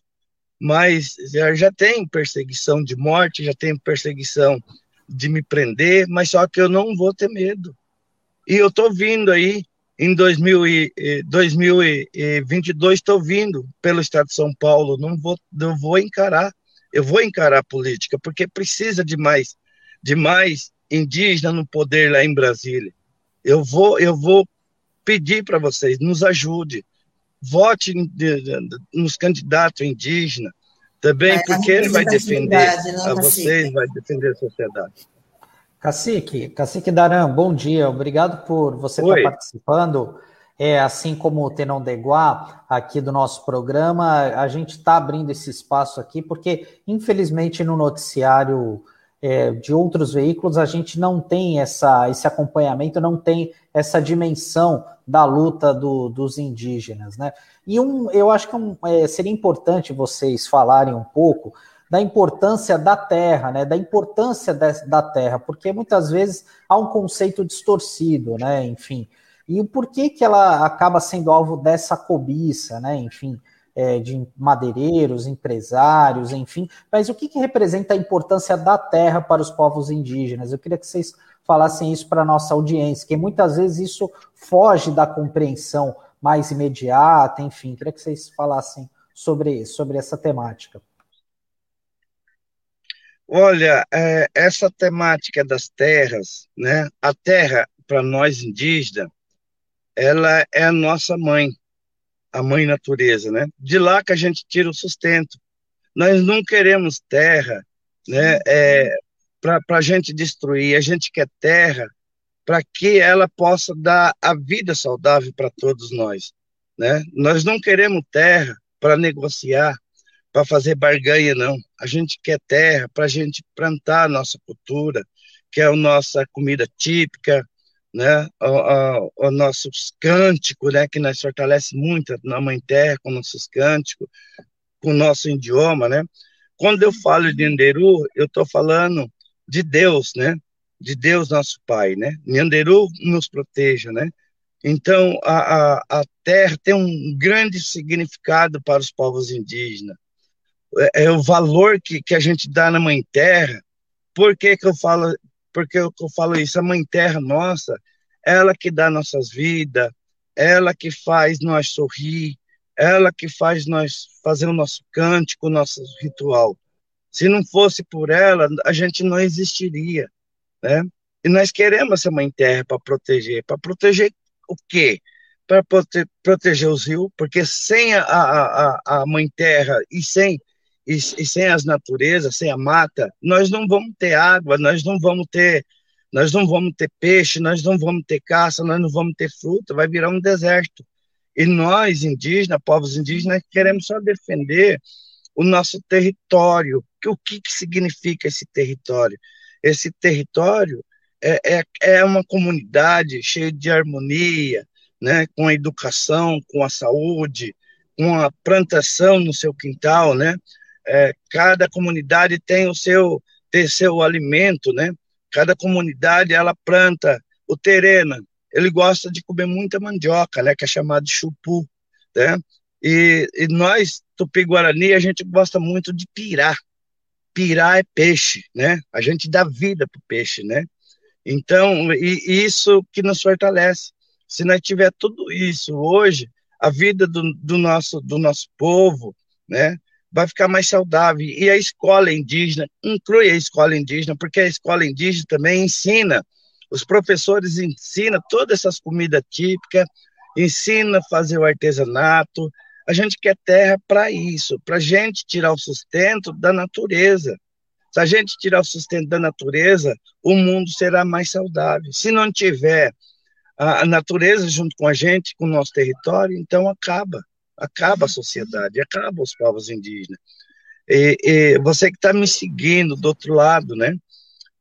[SPEAKER 5] Mas já, já tem perseguição de morte, já tem perseguição de me prender, mas só que eu não vou ter medo. E eu estou vindo aí, em 2000 e, 2022, estou vindo pelo estado de São Paulo, não vou, não vou encarar eu vou encarar a política, porque precisa de mais, de mais indígena no poder lá em Brasília. Eu vou, eu vou pedir para vocês, nos ajude, vote nos candidatos indígenas, também porque ele vai defender a vocês, vai defender a sociedade.
[SPEAKER 2] Cacique, Cacique Daran, bom dia, obrigado por você Oi. estar participando. É, assim como o Tenon Deguá, aqui do nosso programa, a gente está abrindo esse espaço aqui, porque, infelizmente, no noticiário é, de outros veículos, a gente não tem essa, esse acompanhamento, não tem essa dimensão da luta do, dos indígenas. Né? E um, eu acho que um, é, seria importante vocês falarem um pouco da importância da terra, né, da importância de, da terra, porque muitas vezes há um conceito distorcido, né, enfim, e o porquê que ela acaba sendo alvo dessa cobiça, né? Enfim, é, de madeireiros, empresários, enfim. Mas o que, que representa a importância da terra para os povos indígenas? Eu queria que vocês falassem isso para a nossa audiência, que muitas vezes isso foge da compreensão mais imediata, enfim. Queria que vocês falassem sobre, sobre essa temática.
[SPEAKER 5] Olha, é, essa temática das terras, né? A terra para nós indígenas ela é a nossa mãe, a mãe natureza, né? De lá que a gente tira o sustento. Nós não queremos terra, né? É, para a gente destruir, a gente quer terra para que ela possa dar a vida saudável para todos nós, né? Nós não queremos terra para negociar, para fazer barganha, não. A gente quer terra para a gente plantar a nossa cultura, que é a nossa comida típica, né, o, o, nossos cânticos, né, que nós fortalece muito na Mãe Terra com nossos cânticos, com o nosso idioma, né. Quando eu falo de Nderu, eu estou falando de Deus, né, de Deus nosso Pai, né. Nderu nos proteja, né. Então, a, a, a terra tem um grande significado para os povos indígenas. É, é o valor que, que a gente dá na Mãe Terra. Por que, que eu falo porque eu, eu falo isso, a mãe terra nossa, ela que dá nossas vidas, ela que faz nós sorrir, ela que faz nós fazer o nosso cântico, o nosso ritual. Se não fosse por ela, a gente não existiria, né? E nós queremos essa mãe terra para proteger, para proteger o quê? Para prote proteger os rios, porque sem a, a, a mãe terra e sem e, e sem as naturezas, sem a mata, nós não vamos ter água, nós não vamos ter nós não vamos ter peixe, nós não vamos ter caça, nós não vamos ter fruta, vai virar um deserto. E nós, indígenas, povos indígenas, queremos só defender o nosso território. O que, que significa esse território? Esse território é, é, é uma comunidade cheia de harmonia, né, com a educação, com a saúde, com a plantação no seu quintal, né? É, cada comunidade tem o seu, tem seu alimento, né? Cada comunidade ela planta o terena. Ele gosta de comer muita mandioca, né? Que é chamado de chupu, né? E, e nós tupi-guarani a gente gosta muito de pirá. Pirá é peixe, né? A gente dá vida pro peixe, né? Então, e, e isso que nos fortalece. Se nós tiver tudo isso hoje, a vida do, do nosso do nosso povo, né? Vai ficar mais saudável. E a escola indígena, inclui a escola indígena, porque a escola indígena também ensina, os professores ensinam todas essas comidas típicas, ensina a fazer o artesanato. A gente quer terra para isso, para a gente tirar o sustento da natureza. Se a gente tirar o sustento da natureza, o mundo será mais saudável. Se não tiver a natureza junto com a gente, com o nosso território, então acaba acaba a sociedade, acaba os povos indígenas. E, e você que está me seguindo do outro lado, né?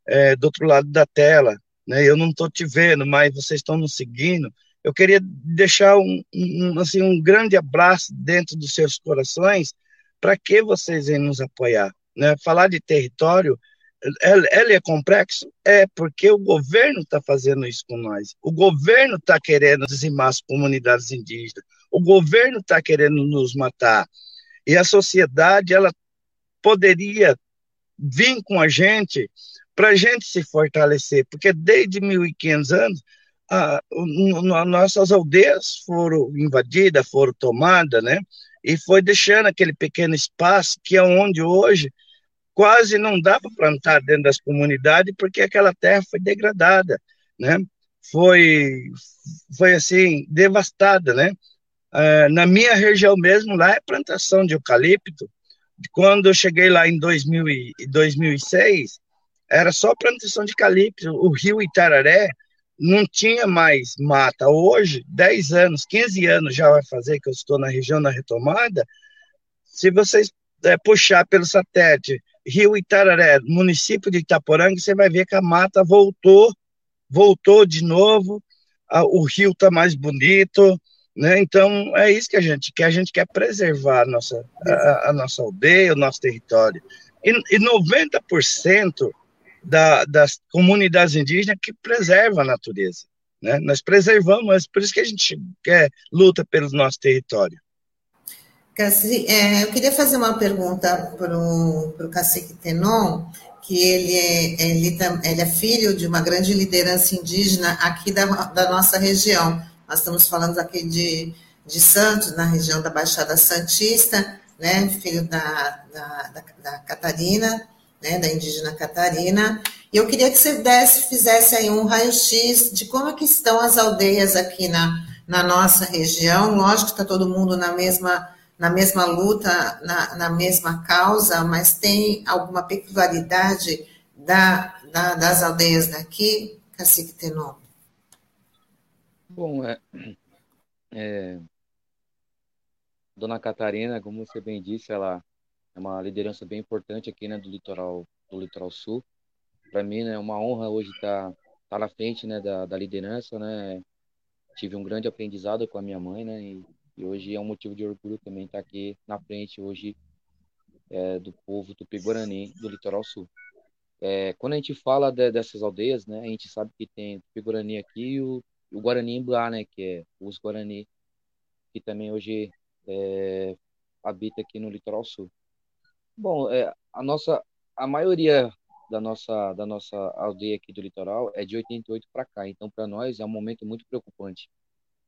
[SPEAKER 5] É, do outro lado da tela, né? Eu não estou te vendo, mas vocês estão nos seguindo. Eu queria deixar um, um, assim, um grande abraço dentro dos seus corações para que vocês venham nos apoiar. Né? Falar de território, ele é complexo? É, porque o governo está fazendo isso com nós. O governo está querendo dizimar as comunidades indígenas. O governo está querendo nos matar. E a sociedade, ela poderia vir com a gente para a gente se fortalecer, porque desde 1500 anos, a, a, nossas aldeias foram invadidas, foram tomadas, né? E foi deixando aquele pequeno espaço que é onde hoje quase não dá para plantar dentro das comunidades, porque aquela terra foi degradada, né? Foi, foi assim, devastada, né? Uh, na minha região mesmo, lá é plantação de eucalipto. Quando eu cheguei lá em 2000 e 2006, era só plantação de eucalipto. O rio Itararé não tinha mais mata. Hoje, 10 anos, 15 anos já vai fazer que eu estou na região na retomada. Se vocês é, puxar pelo satélite Rio Itararé, município de Itaporanga, você vai ver que a mata voltou, voltou de novo, o rio está mais bonito, né? Então, é isso que a gente quer, a gente quer preservar a nossa, a, a nossa aldeia, o nosso território. E, e 90% da, das comunidades indígenas que preservam a natureza. Né? Nós preservamos, por isso que a gente quer, luta pelo nosso território.
[SPEAKER 1] Cassi, é, eu queria fazer uma pergunta para o cacique Tenon, que ele é, ele, ele é filho de uma grande liderança indígena aqui da, da nossa região. Nós estamos falando aqui de, de Santos, na região da Baixada Santista, né, filho da, da, da, da Catarina, né, da indígena Catarina. E eu queria que você desse, fizesse aí um raio-x de como é que estão as aldeias aqui na, na nossa região. Lógico que está todo mundo na mesma, na mesma luta, na, na mesma causa, mas tem alguma peculiaridade da, da, das aldeias daqui, Cacique?
[SPEAKER 4] Bom, é, é, Dona Catarina, como você bem disse, ela é uma liderança bem importante aqui, né, do litoral, do litoral sul. Para mim, né, é uma honra hoje estar tá, tá na frente, né, da, da liderança, né. Tive um grande aprendizado com a minha mãe, né, e, e hoje é um motivo de orgulho também estar tá aqui na frente hoje é, do povo tupi-guarani do litoral sul. É, quando a gente fala de, dessas aldeias, né, a gente sabe que tem tupi-guarani aqui e o o Guarani Emblá, né, que é os Guarani, que também hoje é, habita aqui no litoral sul. Bom, é, a nossa, a maioria da nossa, da nossa aldeia aqui do litoral é de 88 para cá, então para nós é um momento muito preocupante.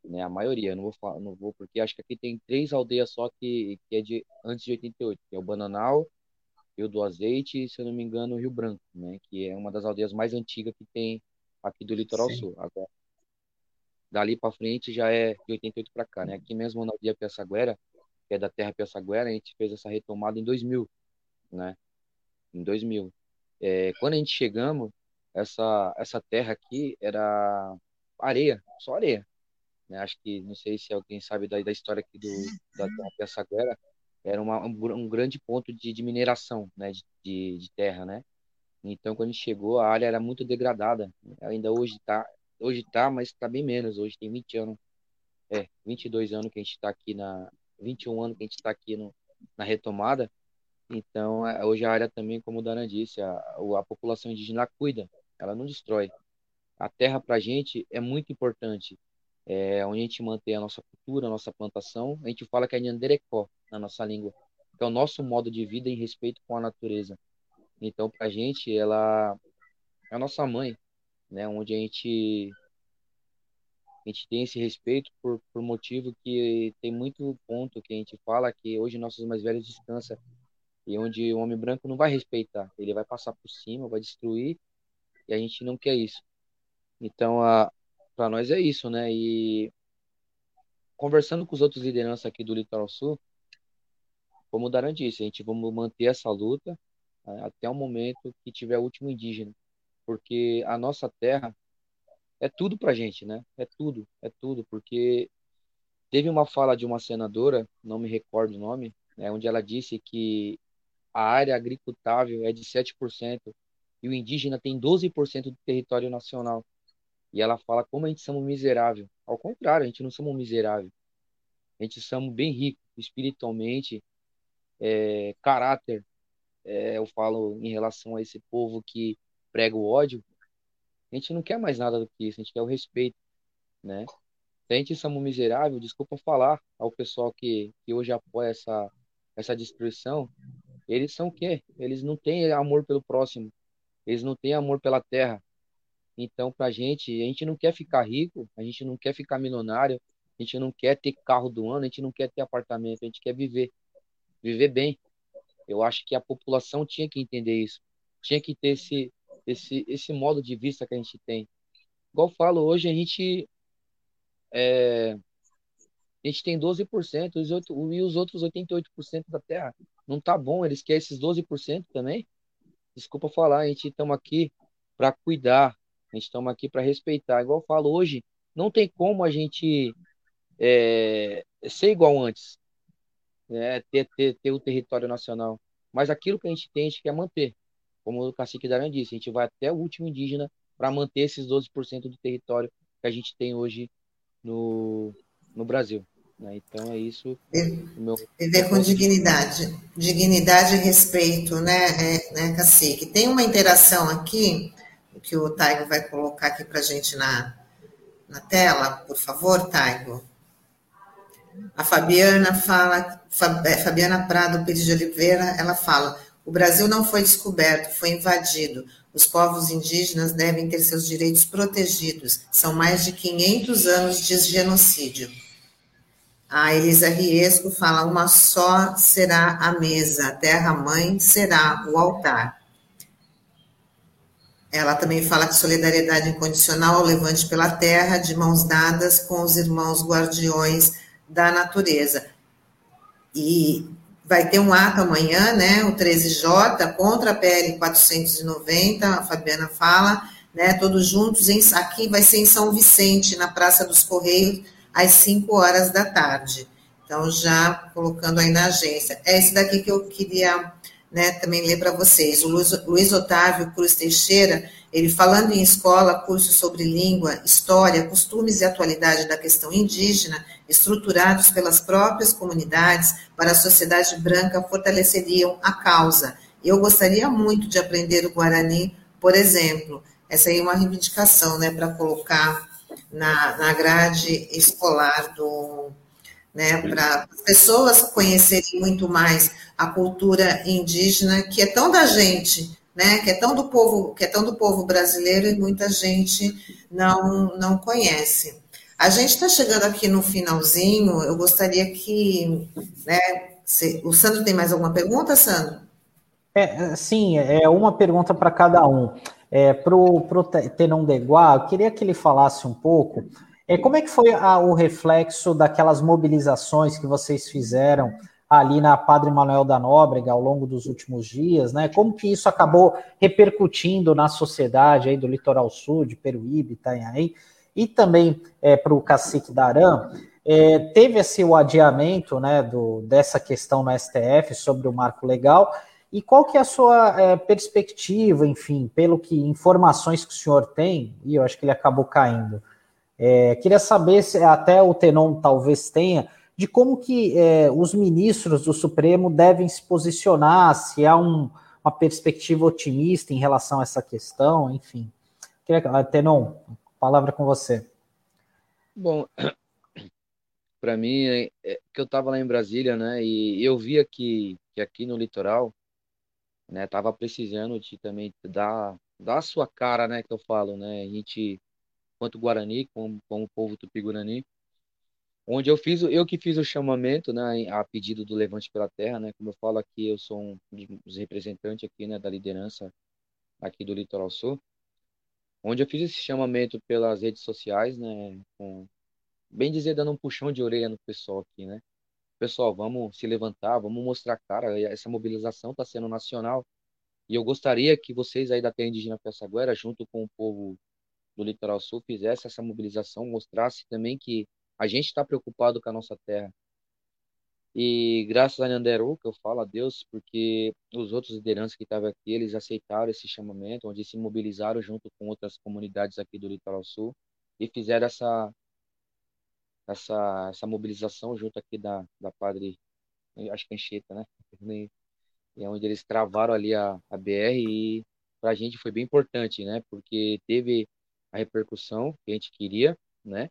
[SPEAKER 4] né? A maioria, não vou falar, não vou, porque acho que aqui tem três aldeias só que, que é de antes de 88, que é o Bananal, Rio do Azeite e, se eu não me engano, o Rio Branco, né? Que é uma das aldeias mais antigas que tem aqui do Litoral Sim. Sul. Agora, dali para frente já é de 88 para cá, né? Aqui mesmo na aldeia Piaçaguera, que é da terra Piaçaguera, a gente fez essa retomada em 2000, né? Em 2000. É, quando a gente chegamos, essa essa terra aqui era areia, só areia. Né? Acho que, não sei se alguém sabe da, da história aqui do, da, da Piaçaguera, era uma, um, um, grande ponto de, de mineração né? De, de, de, terra, né? Então, quando a gente chegou, a área era muito degradada. Ainda hoje está, hoje tá, mas está bem menos. Hoje tem 20 anos, é, 22 anos que a gente está aqui na, 21 anos que a gente está aqui no, na retomada. Então, é, hoje a área também, como o Dana disse, a, a população indígena cuida, ela não destrói. A terra para a gente é muito importante é, onde a gente mantém a nossa cultura, a nossa plantação. A gente fala que é Nhanderecó na nossa língua, que é o nosso modo de vida em respeito com a natureza. Então, para a gente, ela é a nossa mãe, né? Onde a gente a gente tem esse respeito por, por motivo que tem muito ponto que a gente fala que hoje nossos mais velhos descansam e onde o homem branco não vai respeitar, ele vai passar por cima, vai destruir e a gente não quer isso. Então, a, para nós é isso, né? E conversando com os outros lideranças aqui do Litoral Sul, como o Daran disse, a gente vamos manter essa luta né, até o momento que tiver o último indígena, porque a nossa terra é tudo pra gente, né? É tudo, é tudo, porque teve uma fala de uma senadora, não me recordo o nome, né, onde ela disse que a área agricultável é de 7% e o indígena tem 12% do território nacional. E ela fala como a gente somos miserável. Ao contrário, a gente não somos miserável. A gente somos bem rico espiritualmente, é, caráter. É, eu falo em relação a esse povo que prega o ódio. A gente não quer mais nada do que isso. A gente quer o respeito, né? Se a gente somos miserável, desculpa falar ao pessoal que, que hoje apoia essa essa destruição. Eles são o quê? Eles não têm amor pelo próximo. Eles não têm amor pela terra. Então, para a gente, a gente não quer ficar rico, a gente não quer ficar milionário, a gente não quer ter carro do ano, a gente não quer ter apartamento, a gente quer viver, viver bem. Eu acho que a população tinha que entender isso, tinha que ter esse, esse, esse modo de vista que a gente tem. Igual eu falo, hoje a gente é, a gente tem 12% os e os outros 88% da terra. Não tá bom, eles querem esses 12% também? Desculpa falar, a gente estamos aqui para cuidar, a gente estamos aqui para respeitar. Igual eu falo hoje, não tem como a gente é, ser igual antes, né? ter, ter, ter o território nacional. Mas aquilo que a gente tem, a gente quer manter. Como o cacique Daran disse, a gente vai até o último indígena para manter esses 12% do território que a gente tem hoje no, no Brasil. Né? Então é isso.
[SPEAKER 1] Meu... Viver com dignidade. Dignidade e respeito, né, é, né, cacique? Tem uma interação aqui que o Taigo vai colocar aqui para a gente na, na tela, por favor, Taigo. A Fabiana fala, é, Fabiana Prado Pires de Oliveira, ela fala: o Brasil não foi descoberto, foi invadido. Os povos indígenas devem ter seus direitos protegidos. São mais de 500 anos de genocídio. A Elisa Riesco fala: uma só será a mesa, a terra-mãe será o altar. Ela também fala que solidariedade incondicional ao levante pela terra, de mãos dadas com os irmãos guardiões da natureza. E vai ter um ato amanhã, né, o 13J, contra a PL 490, a Fabiana fala, né, todos juntos, em, aqui vai ser em São Vicente, na Praça dos Correios, às 5 horas da tarde. Então, já colocando aí na agência. É esse daqui que eu queria né, também ler para vocês. O Luiz, Luiz, Otávio Cruz Teixeira, ele falando em escola, cursos sobre língua, história, costumes e atualidade da questão indígena, estruturados pelas próprias comunidades para a sociedade branca, fortaleceriam a causa. Eu gostaria muito de aprender o Guarani, por exemplo. Essa aí é uma reivindicação, né, para colocar na, na grade escolar do, né, para as pessoas conhecerem muito mais a cultura indígena, que é tão da gente, né, que é tão do povo, que é tão do povo brasileiro e muita gente não não conhece. A gente está chegando aqui no finalzinho, eu gostaria que. Né, se, o Sandro tem mais alguma pergunta, Sandro?
[SPEAKER 2] É, sim, é uma pergunta para cada um. É, para o Tenon Deguá, eu queria que ele falasse um pouco é, como é que foi a, o reflexo daquelas mobilizações que vocês fizeram ali na Padre Manuel da Nóbrega ao longo dos últimos dias, né? Como que isso acabou repercutindo na sociedade aí do litoral sul, de Peruíbe, Itanhaém, e também é, para o cacique da é, teve esse o adiamento né, do, dessa questão no STF sobre o marco legal, e qual que é a sua é, perspectiva, enfim, pelo que informações que o senhor tem, e eu acho que ele acabou caindo, é, queria saber se até o Tenon talvez tenha, de como que é, os ministros do Supremo devem se posicionar, se há um, uma perspectiva otimista em relação a essa questão, enfim. Queria, Tenon, palavra com você.
[SPEAKER 4] Bom, (clears throat) para mim, é, é, que eu estava lá em Brasília, né, e eu via que, que aqui no litoral, né, tava precisando de também dar, dar a sua cara, né, que eu falo, né, a gente quanto Guarani, como, como povo tupi-guarani, onde eu fiz, eu que fiz o chamamento, né, a pedido do Levante pela Terra, né, como eu falo aqui, eu sou um dos representantes aqui, né, da liderança aqui do Litoral Sul, onde eu fiz esse chamamento pelas redes sociais, né, com, bem dizer, dando um puxão de orelha no pessoal aqui, né, pessoal, vamos se levantar, vamos mostrar a cara, essa mobilização está sendo nacional, e eu gostaria que vocês aí da Terra Indígena Pessaguera, junto com o povo do Litoral Sul fizesse essa mobilização, mostrasse também que a gente está preocupado com a nossa terra. E graças a Nhanderu, que eu falo a Deus, porque os outros lideranças que estavam aqui, eles aceitaram esse chamamento, onde se mobilizaram junto com outras comunidades aqui do Litoral Sul e fizeram essa essa, essa mobilização junto aqui da, da Padre, acho que é né? (laughs) E é onde eles travaram ali a, a BR e para a gente foi bem importante, né? Porque teve a repercussão que a gente queria, né?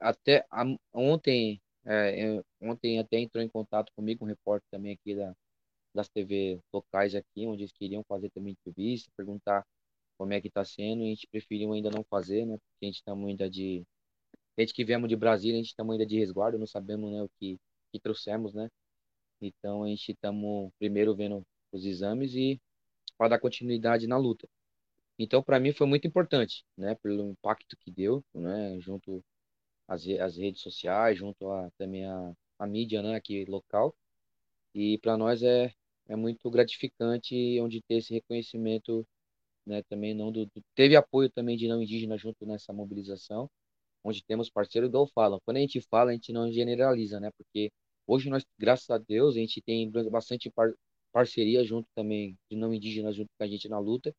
[SPEAKER 4] Até ontem, é, ontem até entrou em contato comigo um repórter também aqui da, das TV locais aqui, onde eles queriam fazer também entrevista, perguntar como é que está sendo, e a gente preferiu ainda não fazer, né? Porque a gente está ainda de. A gente que viemos de Brasília, a gente está ainda de resguardo, não sabemos né, o que, que trouxemos, né? Então a gente estamos primeiro vendo os exames e para dar continuidade na luta. Então, para mim, foi muito importante, né? Pelo impacto que deu, né? Junto às, às redes sociais, junto a, também a, a mídia, né? Aqui local. E para nós é, é muito gratificante onde ter esse reconhecimento, né? Também não do, do, teve apoio também de não indígena junto nessa mobilização, onde temos parceiros igual falam. Quando a gente fala, a gente não generaliza, né? Porque hoje nós, graças a Deus, a gente tem bastante par, parceria junto também de não indígenas junto com a gente na luta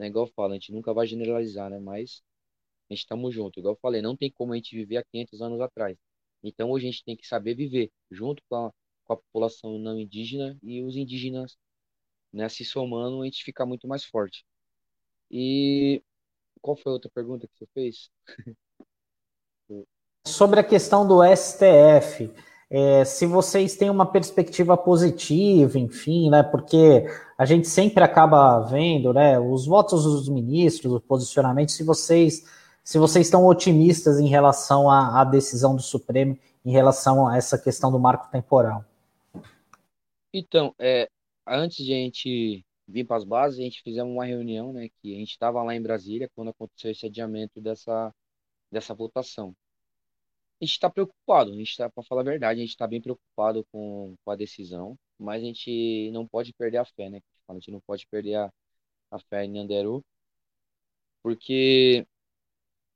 [SPEAKER 4] né? Igual eu falo, a gente nunca vai generalizar, né? Mas a gente estamos juntos. Igual eu falei, não tem como a gente viver há 500 anos atrás. Então hoje a gente tem que saber viver junto com a, com a população não indígena e os indígenas, né? Se somando, a gente fica muito mais forte. E qual foi a outra pergunta que você fez?
[SPEAKER 2] Sobre a questão do STF é, se vocês têm uma perspectiva positiva, enfim, né, porque a gente sempre acaba vendo, né, os votos dos ministros, o posicionamento, se vocês se vocês estão otimistas em relação à, à decisão do Supremo, em relação a essa questão do marco temporal.
[SPEAKER 4] Então, é, antes de a gente vir para as bases, a gente fizemos uma reunião, né, que a gente estava lá em Brasília quando aconteceu esse adiamento dessa, dessa votação a gente está preocupado, a gente está, para falar a verdade, a gente está bem preocupado com, com a decisão, mas a gente não pode perder a fé, né? A gente não pode perder a, a fé em Anderu, porque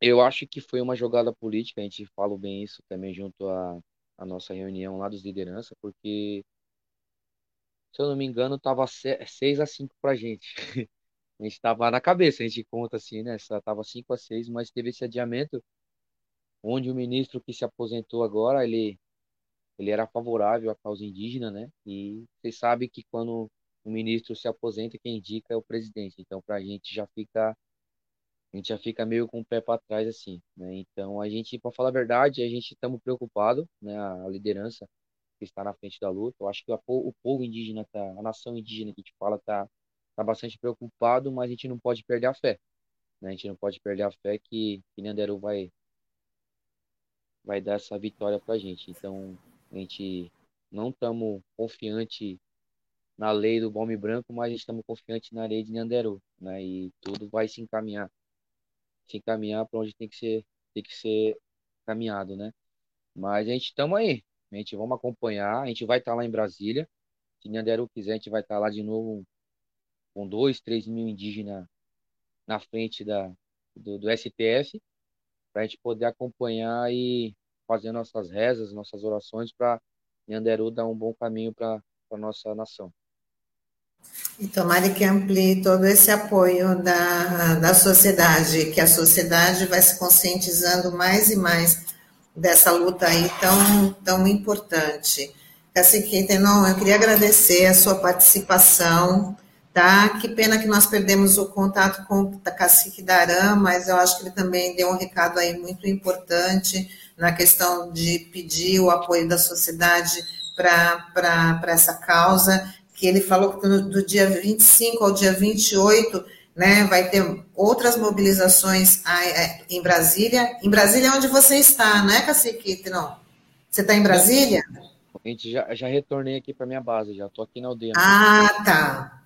[SPEAKER 4] eu acho que foi uma jogada política, a gente fala bem isso também junto à, à nossa reunião lá dos lideranças, porque, se eu não me engano, estava 6 a 5 para (laughs) a gente. A gente estava na cabeça, a gente conta assim, né? Estava 5 a 6, mas teve esse adiamento onde o ministro que se aposentou agora, ele, ele era favorável à causa indígena, né? E vocês sabem que quando o ministro se aposenta, quem indica é o presidente. Então, para a gente já fica a gente já fica meio com o pé para trás assim, né? Então, a gente, para falar a verdade, a gente estamos preocupado, né? A liderança que está na frente da luta. Eu acho que o povo indígena, tá, a nação indígena que a gente fala, tá, tá bastante preocupado, mas a gente não pode perder a fé. Né? A gente não pode perder a fé que, que vai vai dar essa vitória para a gente. Então, a gente não estamos confiante na lei do Balme Branco, mas estamos confiantes na lei de Nhanderu, né? E tudo vai se encaminhar, se encaminhar para onde tem que ser, tem que ser caminhado, né? Mas a gente estamos aí, a gente vamos acompanhar, a gente vai estar tá lá em Brasília, se Nhanderu quiser, a gente vai estar tá lá de novo com dois, três mil indígenas na frente da, do, do STF, para a gente poder acompanhar e fazer nossas rezas, nossas orações para Nhanderu dar um bom caminho para a nossa nação.
[SPEAKER 1] E tomara que amplie todo esse apoio da, da sociedade, que a sociedade vai se conscientizando mais e mais dessa luta aí tão, tão importante. Cacique Tenon, eu queria agradecer a sua participação, tá? Que pena que nós perdemos o contato com o Cacique Daram, mas eu acho que ele também deu um recado aí muito importante na questão de pedir o apoio da sociedade para essa causa que ele falou que do, do dia 25 ao dia 28, né, vai ter outras mobilizações em Brasília. Em Brasília é onde você está, né, Cacique? Não. Você está em Brasília?
[SPEAKER 4] A gente já, já retornei aqui para minha base, já estou aqui na aldeia.
[SPEAKER 1] Ah, tá.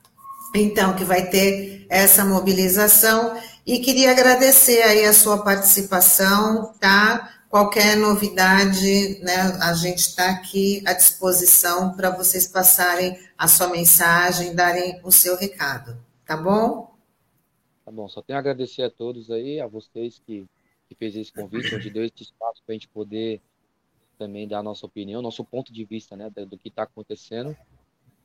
[SPEAKER 1] Então, que vai ter essa mobilização. E queria agradecer aí a sua participação, tá? Qualquer novidade, né, a gente está aqui à disposição para vocês passarem a sua mensagem, darem o seu recado, tá bom?
[SPEAKER 4] Tá bom, só tenho a agradecer a todos aí, a vocês que, que fez esse convite, onde deu esse espaço para a gente poder também dar a nossa opinião, nosso ponto de vista, né, do que está acontecendo.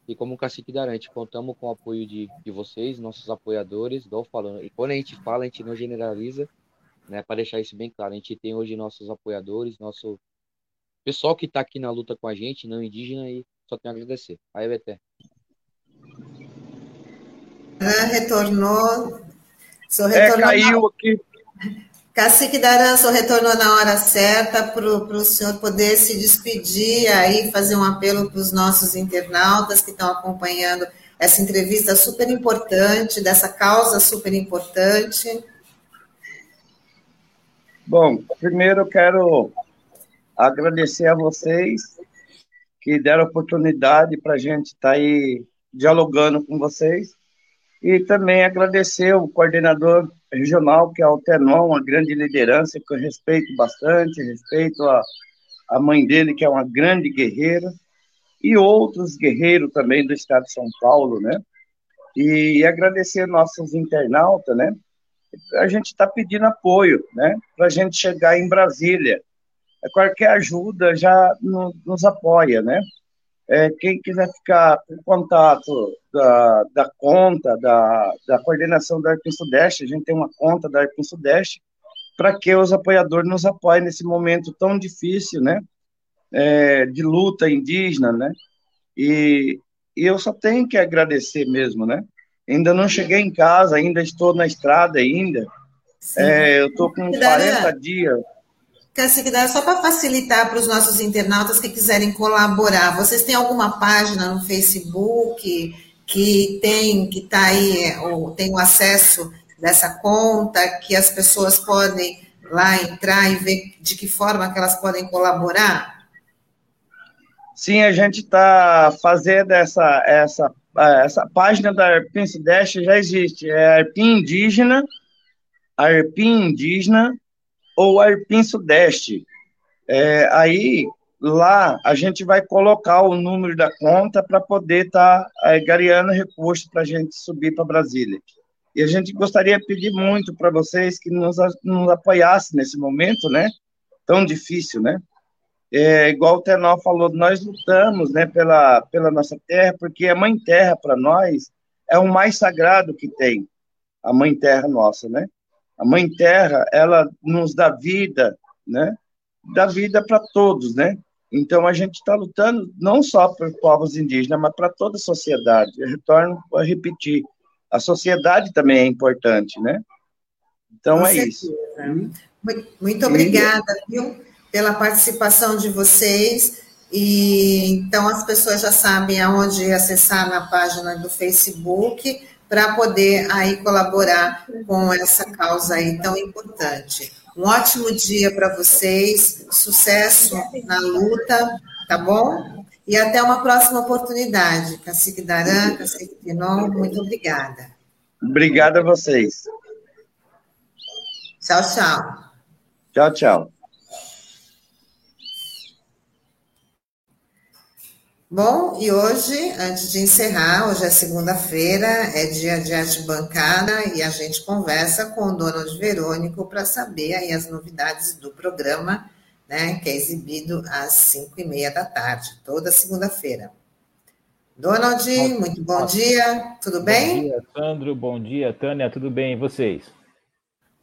[SPEAKER 4] E como o Cacique Darante, contamos com o apoio de, de vocês, nossos apoiadores, igual falando. E quando a gente fala, a gente não generaliza, né? Para deixar isso bem claro, a gente tem hoje nossos apoiadores, nosso pessoal que está aqui na luta com a gente, não indígena, e só tenho a agradecer. Aí, Beté.
[SPEAKER 1] Retornou.
[SPEAKER 5] Só retornou. É, caiu aqui.
[SPEAKER 1] Cacique Daranço retornou na hora certa para o senhor poder se despedir aí, fazer um apelo para os nossos internautas que estão acompanhando essa entrevista super importante, dessa causa super importante.
[SPEAKER 5] Bom, primeiro eu quero agradecer a vocês que deram oportunidade para a gente estar tá aí dialogando com vocês e também agradecer o coordenador regional, que é o Tenon, uma grande liderança que eu respeito bastante, respeito a, a mãe dele, que é uma grande guerreira, e outros guerreiros também do estado de São Paulo, né? E, agradecer nossos internautas, né? a gente está pedindo apoio, né, para a gente chegar em Brasília. Qualquer ajuda já no, nos apoia, né? É, quem quiser ficar em contato da, da conta, da, da coordenação da Arpim Sudeste, a gente tem uma conta da Arpim Sudeste, para que os apoiadores nos apoiem nesse momento tão difícil, né? É, de luta indígena, né? E, e eu só tenho que agradecer mesmo, né? Ainda não cheguei em casa, ainda estou na estrada ainda. É, eu estou com 40 dias.
[SPEAKER 1] Cassigdar, só para facilitar para os nossos internautas que quiserem colaborar, vocês têm alguma página no Facebook que tem que está aí, ou tem o acesso dessa conta, que as pessoas podem lá entrar e ver de que forma que elas podem colaborar?
[SPEAKER 5] Sim, a gente está fazendo essa, essa ah, essa página da Arpim Sudeste já existe, é Arpim Indígena, Arpim Indígena ou Arpim Sudeste. É, aí, lá, a gente vai colocar o número da conta para poder estar tá, é, gareando recursos para a gente subir para Brasília. E a gente gostaria de pedir muito para vocês que nos, nos apoiassem nesse momento, né? Tão difícil, né? é, igual o Tenor falou, nós lutamos né, pela, pela nossa terra, porque a Mãe Terra, para nós, é o mais sagrado que tem, a Mãe Terra nossa, né? A Mãe Terra, ela nos dá vida, né? Dá vida para todos, né? Então, a gente está lutando não só por povos indígenas, mas para toda a sociedade. Eu retorno a repetir, a sociedade também é importante, né? Então, Com é certeza. isso.
[SPEAKER 1] Muito, muito obrigada, viu? pela participação de vocês. E então as pessoas já sabem aonde acessar na página do Facebook para poder aí colaborar com essa causa aí tão importante. Um ótimo dia para vocês, sucesso na luta, tá bom? E até uma próxima oportunidade. Cacique Daran, Cacique Pinon, muito obrigada.
[SPEAKER 5] Obrigada a vocês.
[SPEAKER 1] Tchau, tchau.
[SPEAKER 5] Tchau, tchau.
[SPEAKER 1] Bom, e hoje, antes de encerrar, hoje é segunda-feira, é dia de arte bancada e a gente conversa com o Donald Verônico para saber aí as novidades do programa, né, que é exibido às cinco e meia da tarde, toda segunda-feira. Donald, muito bom dia, tudo bem?
[SPEAKER 6] Bom dia, Sandro, bom dia, Tânia, tudo bem, e vocês?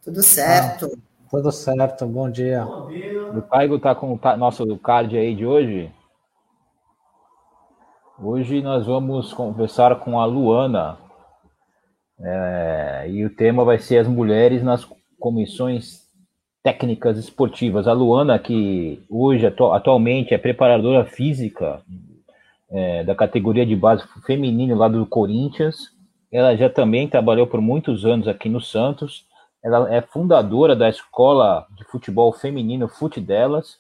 [SPEAKER 1] Tudo certo.
[SPEAKER 2] Ah, tudo certo, bom dia. Bom dia.
[SPEAKER 6] O Caigo está com o nosso card aí de hoje? Hoje nós vamos conversar com a Luana é, e o tema vai ser as mulheres nas comissões técnicas esportivas. A Luana, que hoje atu atualmente é preparadora física é, da categoria de base feminino lá do Corinthians, ela já também trabalhou por muitos anos aqui no Santos. Ela é fundadora da escola de futebol feminino Fute Delas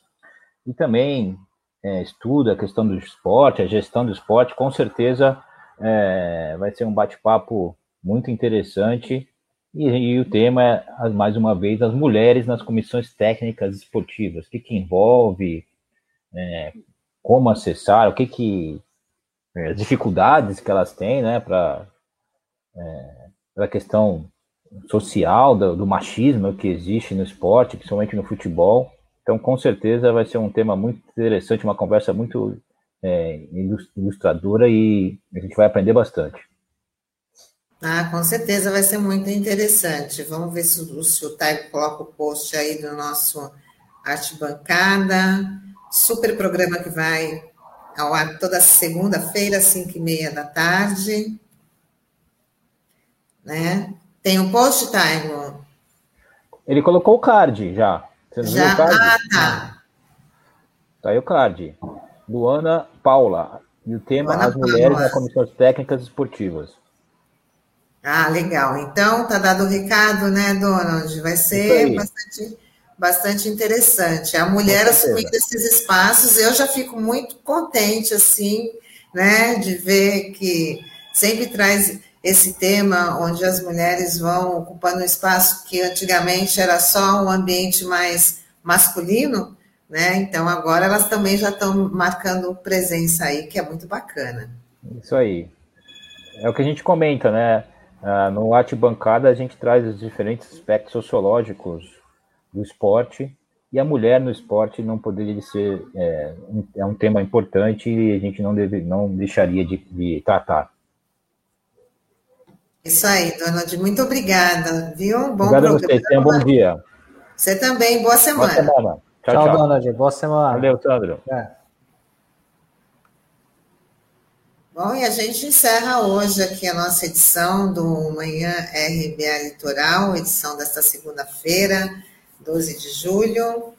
[SPEAKER 6] e também é, estuda a questão do esporte, a gestão do esporte, com certeza é, vai ser um bate-papo muito interessante. E, e, o tema é, mais uma vez, as mulheres nas comissões técnicas esportivas. O que, que envolve, é, como acessar, o que que é, as dificuldades que elas têm, né, para é, a questão social do, do machismo que existe no esporte, principalmente no futebol. Então, com certeza, vai ser um tema muito interessante, uma conversa muito é, ilustradora e a gente vai aprender bastante.
[SPEAKER 1] Ah, com certeza vai ser muito interessante. Vamos ver se o, se o Taigo coloca o post aí do nosso Arte Bancada. Super programa que vai ao ar toda segunda-feira, às 5 e meia da tarde. Né? Tem um post, Taigo?
[SPEAKER 6] Ele colocou o card já. Você não
[SPEAKER 1] Já,
[SPEAKER 6] viu o card?
[SPEAKER 1] Ah, tá.
[SPEAKER 6] Tá aí o card. Luana Paula. E o tema
[SPEAKER 1] Luana
[SPEAKER 6] As Mulheres
[SPEAKER 1] Paula.
[SPEAKER 6] nas Comissões Técnicas Esportivas.
[SPEAKER 1] Ah, legal. Então, tá dado o recado, né, Donald? Vai ser bastante, bastante interessante. A mulher assumindo esses espaços, eu já fico muito contente, assim, né, de ver que sempre traz esse tema onde as mulheres vão ocupando um espaço que antigamente era só um ambiente mais masculino, né? Então agora elas também já estão marcando presença aí, que é muito bacana.
[SPEAKER 6] Isso aí. É o que a gente comenta, né? Ah, no Arte Bancada a gente traz os diferentes aspectos sociológicos do esporte e a mulher no esporte não poderia ser é, um, é um tema importante e a gente não deve, não deixaria de, de tratar.
[SPEAKER 1] Isso aí, Donald, muito obrigada, viu? Bom
[SPEAKER 6] Obrigado a
[SPEAKER 1] programa.
[SPEAKER 6] vocês, tenham um bom dia.
[SPEAKER 1] Você também, boa
[SPEAKER 6] Boa
[SPEAKER 1] semana.
[SPEAKER 6] semana. Tchau,
[SPEAKER 2] Tchau,
[SPEAKER 6] tchau.
[SPEAKER 2] Donald. Boa semana.
[SPEAKER 6] Valeu, Sandro.
[SPEAKER 2] É.
[SPEAKER 1] Bom, e a gente encerra hoje aqui a nossa edição do Manhã RBA Litoral, edição desta segunda-feira, 12 de julho.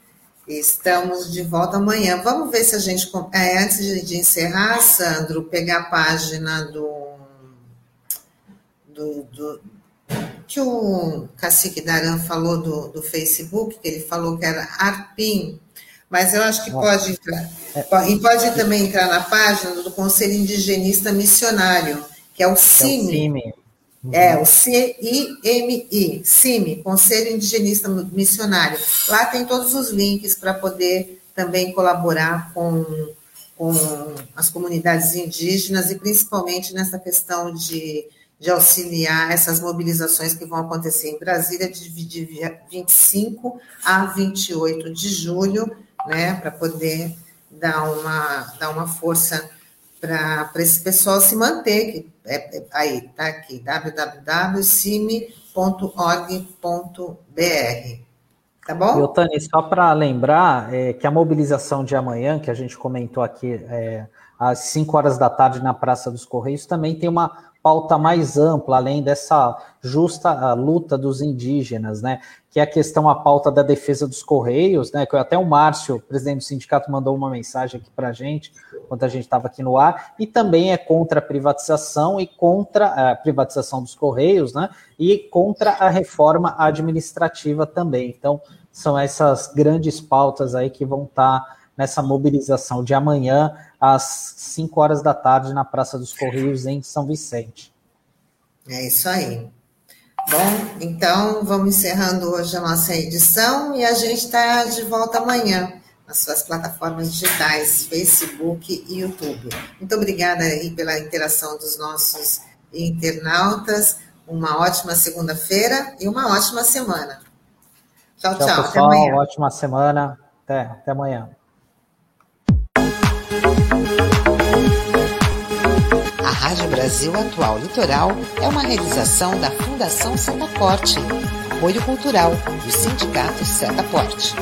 [SPEAKER 1] Estamos de volta amanhã. Vamos ver se a gente. é, antes de, de encerrar, Sandro, pegar a página do, do, do- que o Cacique Daran falou do, do Facebook, que ele falou que era Arpim, mas eu acho que pode entrar. E pode também entrar na página do Conselho Indigenista Missionário, que é o
[SPEAKER 2] É
[SPEAKER 1] CIMI.
[SPEAKER 2] CIMI.
[SPEAKER 1] É, o CIMI, CIMI, Conselho Indigenista Missionário. Lá tem todos os links para poder também colaborar com, com as comunidades indígenas e principalmente nessa questão de, de auxiliar essas mobilizações que vão acontecer em Brasília de, de 25 a 28 de julho, né, para poder dar uma, dar uma força para esse pessoal se manter. Que é, é- aí, tá aqui, www.cime.org.br. Tá
[SPEAKER 2] E,
[SPEAKER 1] bom?
[SPEAKER 2] Otani, só para lembrar é, que a mobilização de amanhã, que a gente comentou aqui, é, às 5 horas da tarde na Praça dos Correios, também tem uma pauta mais ampla, além dessa justa luta dos indígenas, né? Que é a questão, a pauta da defesa dos Correios, né? Que até o Márcio, presidente do sindicato, mandou uma mensagem aqui para a gente, quando a gente estava aqui no ar, e também é contra a privatização e contra a privatização dos Correios, né? E contra a reforma administrativa também. Então, são essas grandes pautas aí que vão estar tá nessa mobilização de amanhã às 5 horas da tarde na Praça dos Correios em São Vicente.
[SPEAKER 1] É isso aí. Bom, então vamos encerrando hoje a nossa edição e a gente está de volta amanhã nas suas plataformas digitais, Facebook e YouTube. Muito obrigada aí pela interação dos nossos internautas. Uma ótima segunda-feira e uma ótima semana.
[SPEAKER 2] Tchau, tchau. tchau pessoal. Até amanhã. Ótima semana. Até, até amanhã.
[SPEAKER 7] A Rádio Brasil Atual Litoral é uma realização da Fundação Setaporte, apoio cultural do Sindicato Setaporte.